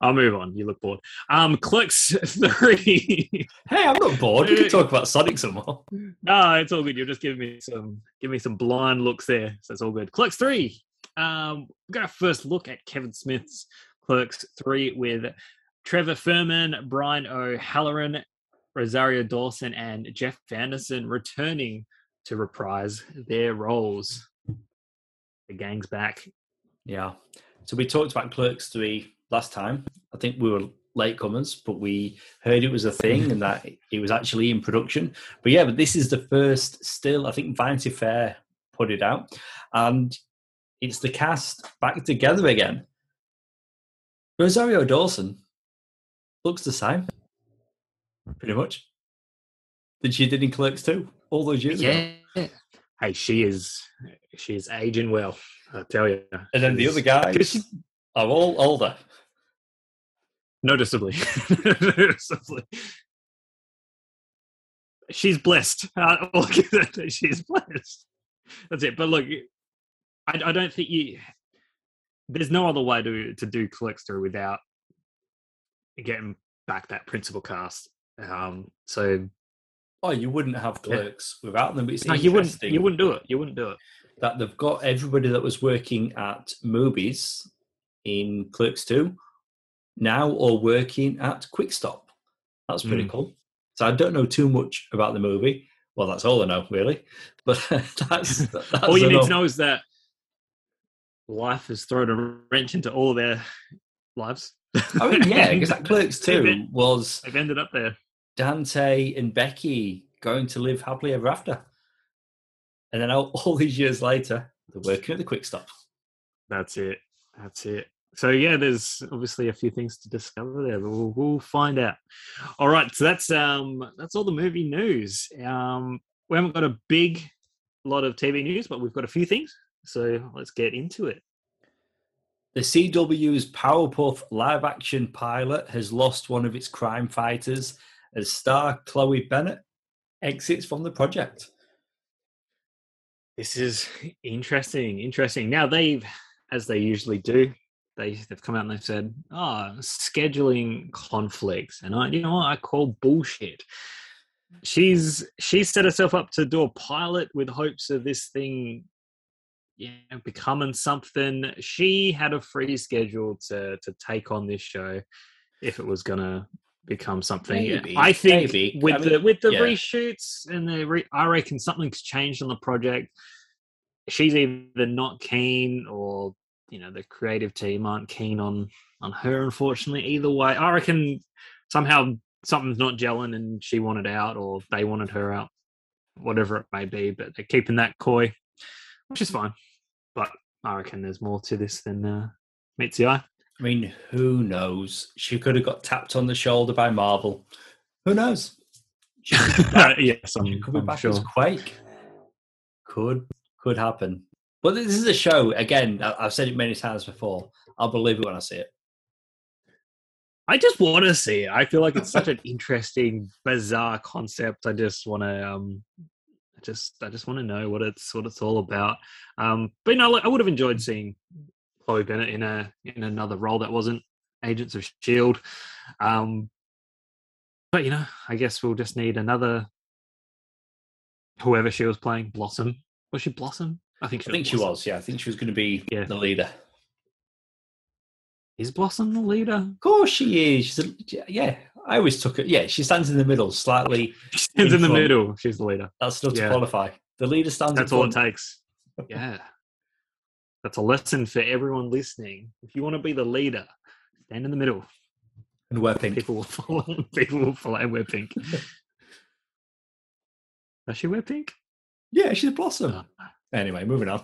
I'll move on. You look bored. Um, Clerks three. hey, I'm not bored. We can talk about Sonic some more. No, it's all good. You're just giving me some, give me some blind looks there. So it's all good. Clerks three. Um, we're gonna first look at Kevin Smith's Clerks three with Trevor Fehrman, Brian O'Halloran, Rosario Dawson, and Jeff Anderson returning to reprise their roles. The gang's back. Yeah. So we talked about Clerks 3 last time. I think we were late latecomers, but we heard it was a thing and that it was actually in production. But yeah, but this is the first still, I think Vanity Fair put it out. And it's the cast back together again. Rosario Dawson looks the same, pretty much. Than she did in Clerks 2 all those years yeah. ago. Hey, she is she is aging well, I tell you. And then the other guys are all older. noticeably. noticeably. She's blessed. Uh, she's blessed. That's it. But look, I, I don't think you. There's no other way to to do Clerks three without getting back that principal cast. Um, so Oh, you wouldn't have Yeah. clerks without them. It's no, you wouldn't. You wouldn't do it. You wouldn't do it. That they've got everybody that was working at movies in Clerks 2 now or working at Quick Stop. That's pretty Mm. cool. So I don't know too much about the movie. Well, that's all I know, really. But that's, that's all you need to know is that life has thrown a wrench into all their lives. I mean, yeah, because that Clerks They've 2 was They've ended up there. Dante and Becky going to live happily ever after. And then all, all these years later, they're working at the Quick Stop. That's it. That's it. So yeah, there's obviously a few things to discover there, but we'll, we'll find out. All right, so that's um that's all the movie news. Um, we haven't got a big lot of TV news, but we've got a few things. So let's get into it. The CW's Powerpuff live action pilot has lost one of its crime fighters as star Chloe Bennet exits from the project. This is interesting. Interesting. Now they've, as they usually do, they they've come out and they've said, "Oh, scheduling conflicts," and I, you know what, I call bullshit. She's she's set herself up to do a pilot with hopes of this thing, know, becoming something. She had a free schedule to to take on this show if it was gonna become something. Maybe, I think maybe. with I the with the yeah. reshoots and the re- I reckon something's changed on the project. She's either not keen or you know the creative team aren't keen on on her. Unfortunately, either way, I reckon somehow something's not gelling and she wanted out or they wanted her out, whatever it may be. But they're keeping that coy, which is fine. But I reckon there's more to this than uh, meets the eye. I mean, who knows? She could have got tapped on the shoulder by Marvel. Who knows? Yes, I'm, she could be I'm back sure. as Quake. Could could happen. But this is a show. Again, I've said it many times before. I'll believe it when I see it. I just want to see it. I feel like it's such an interesting, bizarre concept. I just want to, um, I just, I just want to know what it's, what it's all about. Um, but you know, I would have enjoyed seeing Chloe Bennet in a in another role that wasn't Agents of Shield. Um, but you know, I guess we'll just need another whoever she was playing. Blossom was she Blossom? I think she I think she was. Yeah, I think she was going to be Yeah. the leader. Is Blossom the leader? Of course, she is. She's a, yeah, I always took it. Yeah, she stands in the middle, slightly. She stands in the middle. She's the leader. That's enough Yeah. to qualify. The leader stands. That's in all it takes. Yeah. That's a lesson for everyone listening. If you want to be the leader, stand in the middle. And wear pink. People will follow. People will follow and wear pink. Does she wear pink? Yeah, she's a blossom. Uh, Anyway, moving on.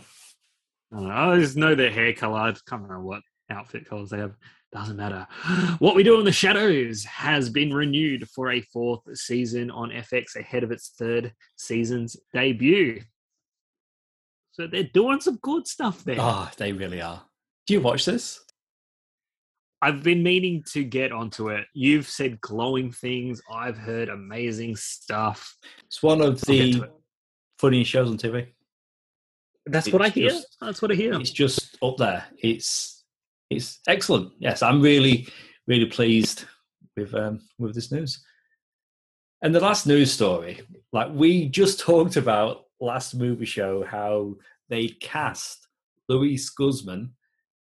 I don't know. I just know their hair color. I can't remember what outfit colors they have. Doesn't matter. What we do in the shadows has been renewed for a fourth season on FX ahead of its third season's debut. So they're doing some good stuff there. Oh, they really are. Do you watch this? I've been meaning to get onto it. You've said glowing things. I've heard amazing stuff. It's one of the funniest shows on TV. That's what I hear. just- That's what I hear. It's just up there. It's it's excellent. Yes, I'm really really pleased with um, with this news. And the last news story, like we just talked about last movie show, how they cast Luis Guzmán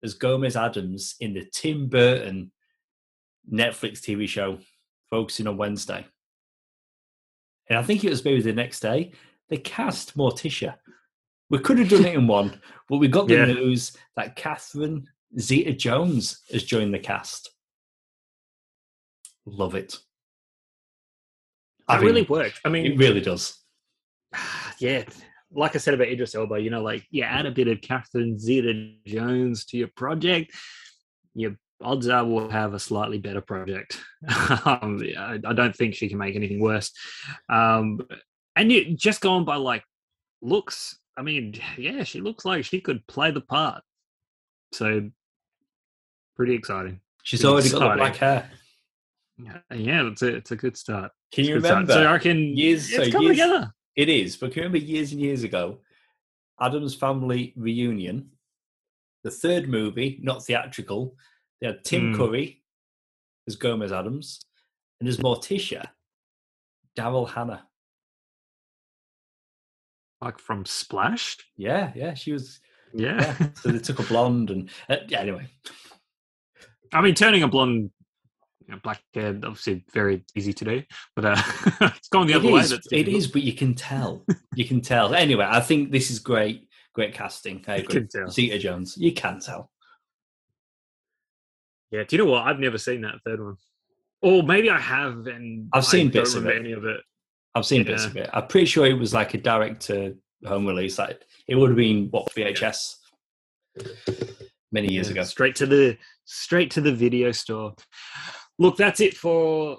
as Gomez Addams in the Tim Burton Netflix TV show focusing on Wednesday. And I think it was maybe the next day they cast Morticia We could have done it in one, but we got the yeah. news that Catherine Zeta Jones has joined the cast. Love it. That I mean, really worked. I mean, it really does. Yeah, like I said about Idris Elba, you know, like you add a bit of Catherine Zeta Jones to your project, your odds are we'll have a slightly better project. um, I, I, don't think she can make anything worse. Um, and you just going by like looks, I mean, yeah, she looks like she could play the part. So pretty exciting. She's pretty already exciting. got black hair. Yeah, it's a it's a good start. Can you remember? So I can years, it's so coming years, together. It is, but can you remember years and years ago, Addams Family Reunion, the third movie, not theatrical. They had Tim mm. Curry as Gomez Addams, and as Morticia, Daryl Hannah. Like from Splash? Yeah, yeah, she was. Yeah. yeah. so they took a blonde, and uh, yeah. Anyway, I mean, turning a blonde you know, black hair obviously very easy to do, but uh, it's going the other it way. It is, but you can tell. you can tell. Anyway, I think this is great. Great casting. I agree. Zeta Jones. You can tell. Yeah. Do you know what? I've never seen that third one. Or maybe I have, and I've seen I bits of it. Any of it. I've seen yeah. bits of it. I'm pretty sure it was like a direct to home release. Like it would have been what VHS many years yeah, ago. Straight to the straight to the video store. Look, that's it for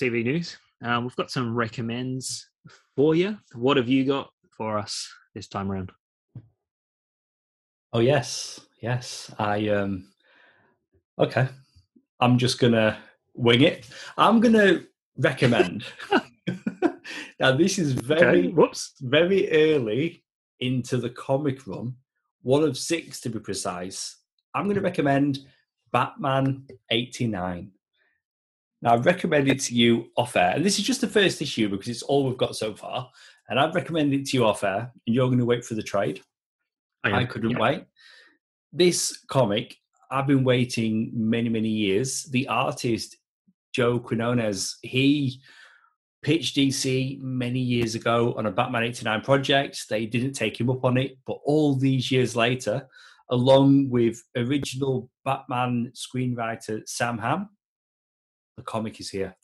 TV news. Um, we've got some recommends for you. What have you got for us this time around? Oh yes, yes. I um. Okay, I'm just gonna wing it. I'm gonna recommend. now this is very okay. whoops very early into the comic run, one of six to be precise. I'm going to recommend Batman 89. Now, I've recommended to you off air, and this is just the first issue because it's all we've got so far. And I've recommended it to you off air, and you're going to wait for the trade. I, I couldn't yeah. wait. This comic, I've been waiting many, many years. The artist, Joe Quinones, he pitched DC many years ago on a Batman 89 project. They didn't take him up on it, but all these years later, along with original Batman screenwriter Sam Hamm. The comic is here.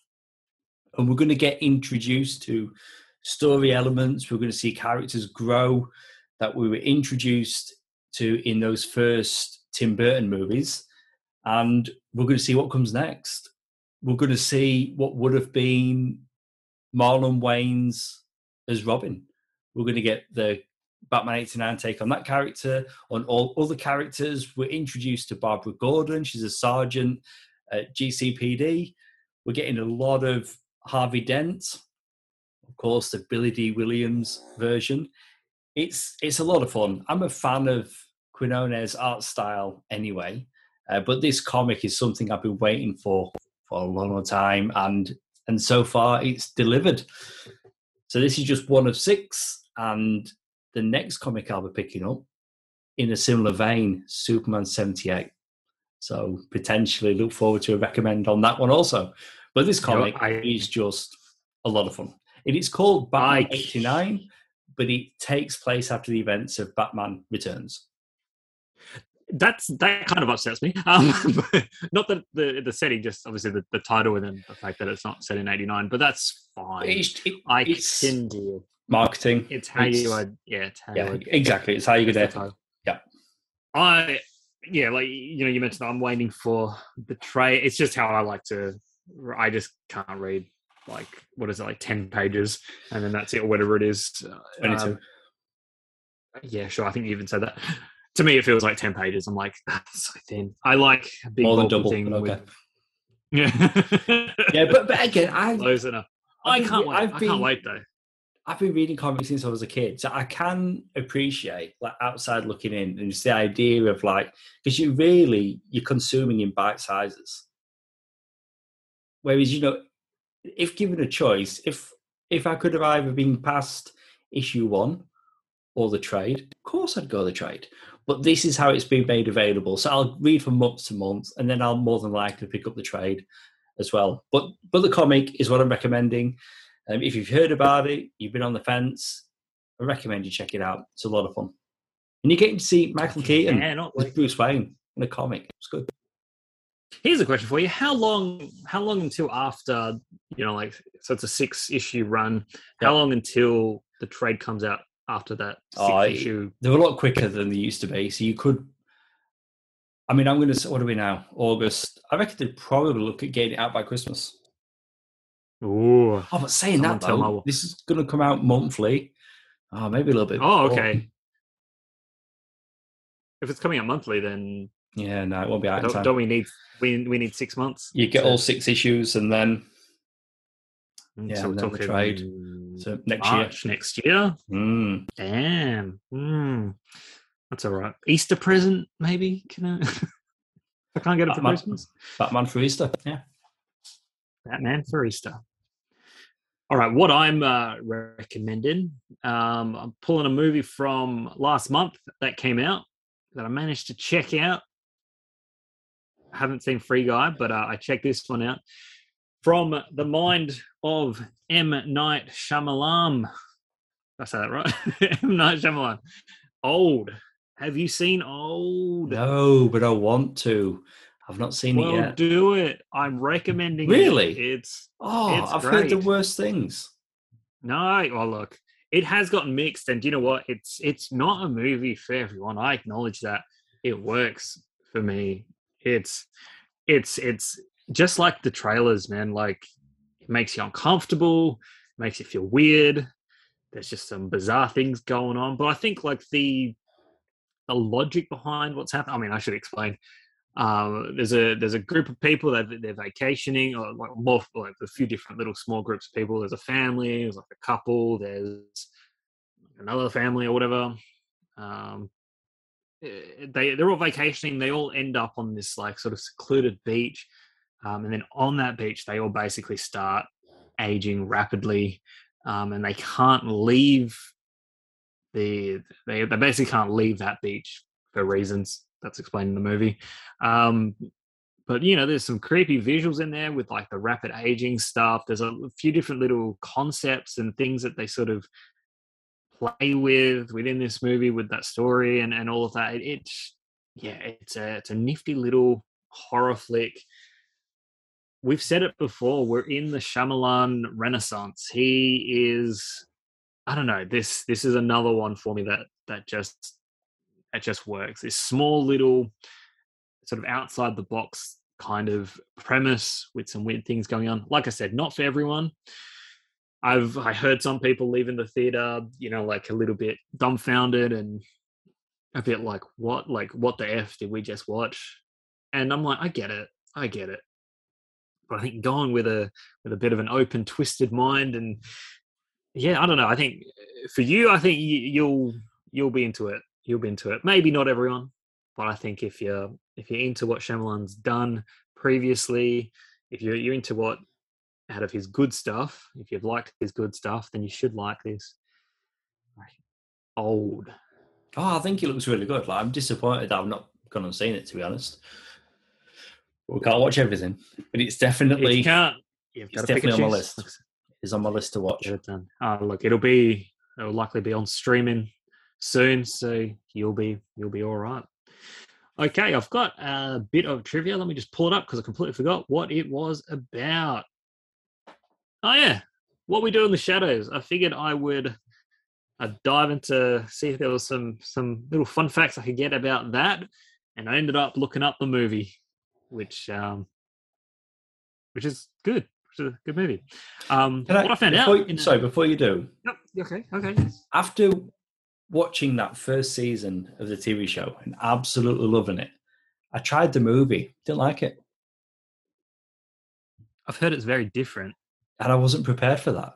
And we're going to get introduced to story elements. We're going to see characters grow that we were introduced to in those first Tim Burton movies. And we're going to see what comes next. We're going to see what would have been Marlon Wayans as Robin. We're going to get the Batman 89 take on that character. On all other characters, we're introduced to Barbara Gordon. She's a sergeant at GCPD. We're getting a lot of Harvey Dent, of course, the Billy Dee Williams version. It's it's a lot of fun. I'm a fan of Quinones' art style anyway, uh, but this comic is something I've been waiting for for a long time, and and so far it's delivered. So this is just one of six, and the next comic I'll be picking up in a similar vein, Superman 78. So potentially look forward to a recommend on that one also. But this comic you know, I, is just a lot of fun. It is called Batman I, 89, but it takes place after the events of Batman Returns. That's that kind of upsets me. Um, not that the the setting, just obviously the, the title and then the fact that it's not set in '89, but that's fine. It's, it, I can deal marketing. It's how it's, you would, yeah, it's how yeah, exactly. It's how you get there. Yeah. I, yeah, like you know, you mentioned I'm waiting for the tray. It's just how I like to. I just can't read like what is it like ten pages, and then that's it, or whatever it is. Um, yeah, sure. I think you even said that. To me, it feels like ten pages. I'm like, that's so thin. I like big more than double. Thing okay. With, yeah, yeah, but but again, I. I can't wait. I've I can't wait though. I've been reading comics since I was a kid, so I can appreciate like outside looking in and just the idea of like because you really you're consuming in bite sizes. Whereas you know, if given a choice, if if I could have either been past issue one or the trade, of course I'd go the trade. But this is how it's been made available, so I'll read from month to month, and then I'll more than likely pick up the trade as well. But but the comic is what I'm recommending. Um, if you've heard about it, you've been on the fence, I recommend you check it out. It's a lot of fun. And you're getting to see Michael Keaton Yeah, not like- Bruce Wayne in a comic. It's good. Here's a question for you: How long? How long until after you know, like, so it's a six issue run. How long until the trade comes out after that six Oh, issue? They're a lot quicker than they used to be. So you could. I mean, I'm going to. What are we now? August. I reckon they'd probably look at getting it out by Christmas. Ooh. Oh, but saying that though, this is going to come out monthly. Oh, maybe a little bit. Oh, before. okay. If it's coming out monthly, then Yeah, no, it won't be out don't, time. don't we need we we need six months? You get to- all six issues, and then yeah, so and then the trade. so next March next year. year. Mm. Damn. Mm. That's all right. Easter present, maybe. Can I? I can't get it for Batman. Christmas. Batman for Easter. Yeah. Batman for Easter. All right, what I'm uh, recommending, um, I'm pulling a movie from last month that came out that I managed to check out. I haven't seen Free Guy, but uh, I checked this one out from the mind of M. Night Shyamalan. I say that right? M. Night Shyamalan. Old. Have you seen Old? No, but I want to. I've not seen well, it yet. do it. I'm recommending Really? it. It's oh, it's I've heard the worst things. No, well, look, it has gotten mixed, and you know what? It's it's not a movie for everyone. I acknowledge that. It works for me. It's it's it's just like the trailers, man. Like it makes you uncomfortable, makes you feel weird. There's just some bizarre things going on, but I think like the the logic behind what's happening. I mean, I should explain. Um, there's a there's a group of people that they're vacationing, or like more like a few different little small groups of people. There's a family, there's like a couple, there's another family or whatever. Um, eh, they they're all vacationing. They all end up on this like sort of secluded beach, um, and then on that beach they all basically start aging rapidly, um, and they can't leave the they they basically can't leave that beach for reasons that's explained in the movie. Um, but you know, there's some creepy visuals in there with like the rapid aging stuff. There's a few different little concepts and things that they sort of play with within this movie with that story and, and all of that. It, it's yeah, it's a it's a nifty little horror flick. We've said it before. We're in the Shyamalan Renaissance. He is, I don't know. This this is another one for me that that just that just works. This small little sort of outside the box kind of premise with some weird things going on. Like I said, not for everyone. I've I heard some people leaving the theater, you know, like a little bit dumbfounded and a bit like, what, like, what the f did we just watch? And I'm like, I get it, I get it. But I think going with a with a bit of an open, twisted mind, and yeah, I don't know. I think uh, for you, I think you, you'll you'll be into it. You'll be into it. Maybe not everyone, but I think if you're if you're into what Shyamalan's done previously, if you're you're into what out of his good stuff, if you've liked his good stuff, then you should like this. Old. Oh, I think it looks really good. Like I'm disappointed that I've not gone and seen it to be honest. We can't watch everything, but it's definitely you can't, you've it's definitely on my list. is on my list to watch. Get it done. Oh, look, it'll be it'll likely be on streaming soon, so you'll be you'll be all right. Okay, I've got a bit of trivia. Let me just pull it up because I completely forgot what it was about. Oh yeah, what we do in the shadows. I figured I would uh, dive into see if there was some some little fun facts I could get about that, and I ended up looking up the movie, which um, which is good. Is a good movie. Um, Can what I found before out. you- in sorry, before you do, Yep, okay, okay. after watching that first season of the TV show and absolutely loving it, I tried the movie, didn't like it, I've heard it's very different. and I wasn't prepared for that.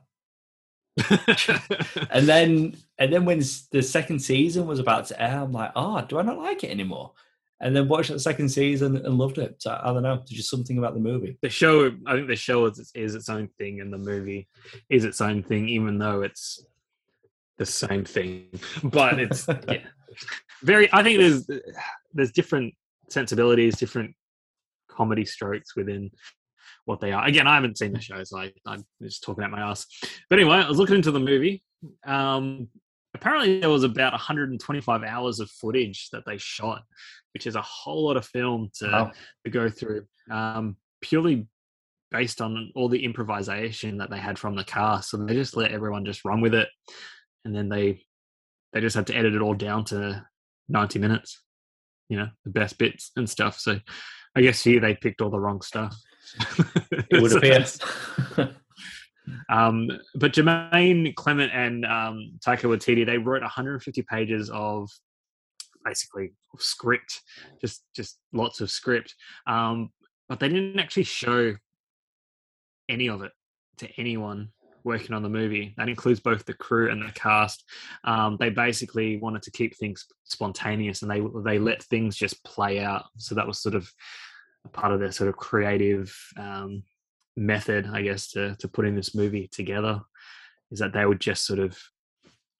And then, and then when the second season was about to air, I'm like, oh, do I not like it anymore? And then watched the second season and loved it. So I don't know, there's just something about the movie. the show, I think the show is, is its own thing, and the movie is its own thing, even though it's the same thing. But it's yeah, very. I think there's there's different sensibilities, different comedy strokes within what they are. Again, I haven't seen the show, so I, I'm just talking out my ass. But anyway, I was looking into the movie. Um, apparently there was about 125 hours of footage that they shot, which is a whole lot of film to, wow. to go through. Um, purely based on all the improvisation that they had from the cast. So they just let everyone just run with it, and then they they just had to edit it all down to 90 minutes. You know, the best bits and stuff. So I guess here they picked all the wrong stuff. it would appear. um, but Jermaine Clement and um, Taika Waititi, they wrote 150 pages of basically script, just just lots of script. Um, but they didn't actually show any of it to anyone working on the movie. That includes both the crew and the cast. Um, they basically wanted to keep things spontaneous, and they they let things just play out. So that was sort of a part of their sort of creative um, method, I guess, to to putting this movie together. Is that they would just sort of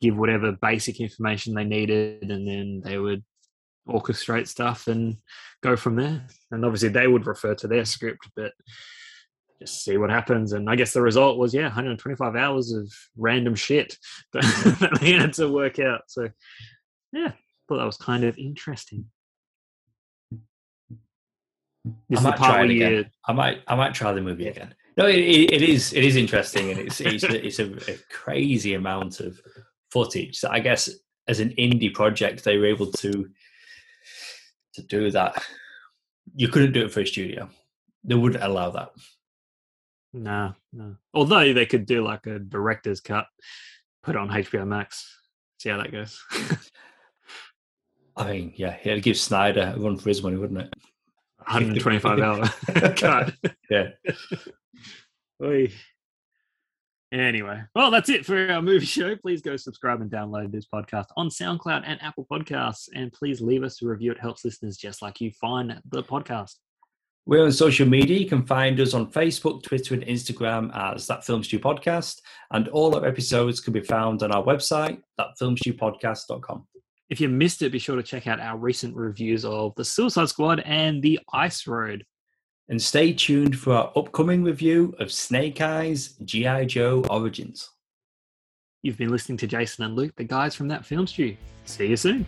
give whatever basic information they needed, and then they would orchestrate stuff and go from there. And obviously, they would refer to their script, but just see what happens. And I guess the result was, yeah, 125 hours of random shit that, that they had to work out. So, yeah, thought that was kind of interesting. This I might try it again. I might, I might try the movie again. No, it, it is, it is interesting, and it's it's, a, it's a, a crazy amount of footage. So I guess as an indie project, they were able to to do that. You couldn't do it for a studio; they wouldn't allow that. No, no. Although they could do like a director's cut, put it on HBO Max, see how that goes. I mean, yeah, it'd give Snyder a run for his money, wouldn't it? 125 hour cut. Yeah. Oy. Anyway, well, that's it for our movie show. Please go subscribe and download this podcast on SoundCloud and Apple Podcasts. And please leave us a review. It helps listeners just like you find the podcast. We're on social media. You can find us on Facebook, Twitter, and Instagram as That Film Stew Podcast. And all our episodes can be found on our website, thatfilmstewpodcast.com. If you missed it, be sure to check out our recent reviews of The Suicide Squad and The Ice Road. And stay tuned for our upcoming review of Snake Eyes G.I. Joe Origins. You've been listening to Jason and Luke, the guys from That Film Stew. See you soon.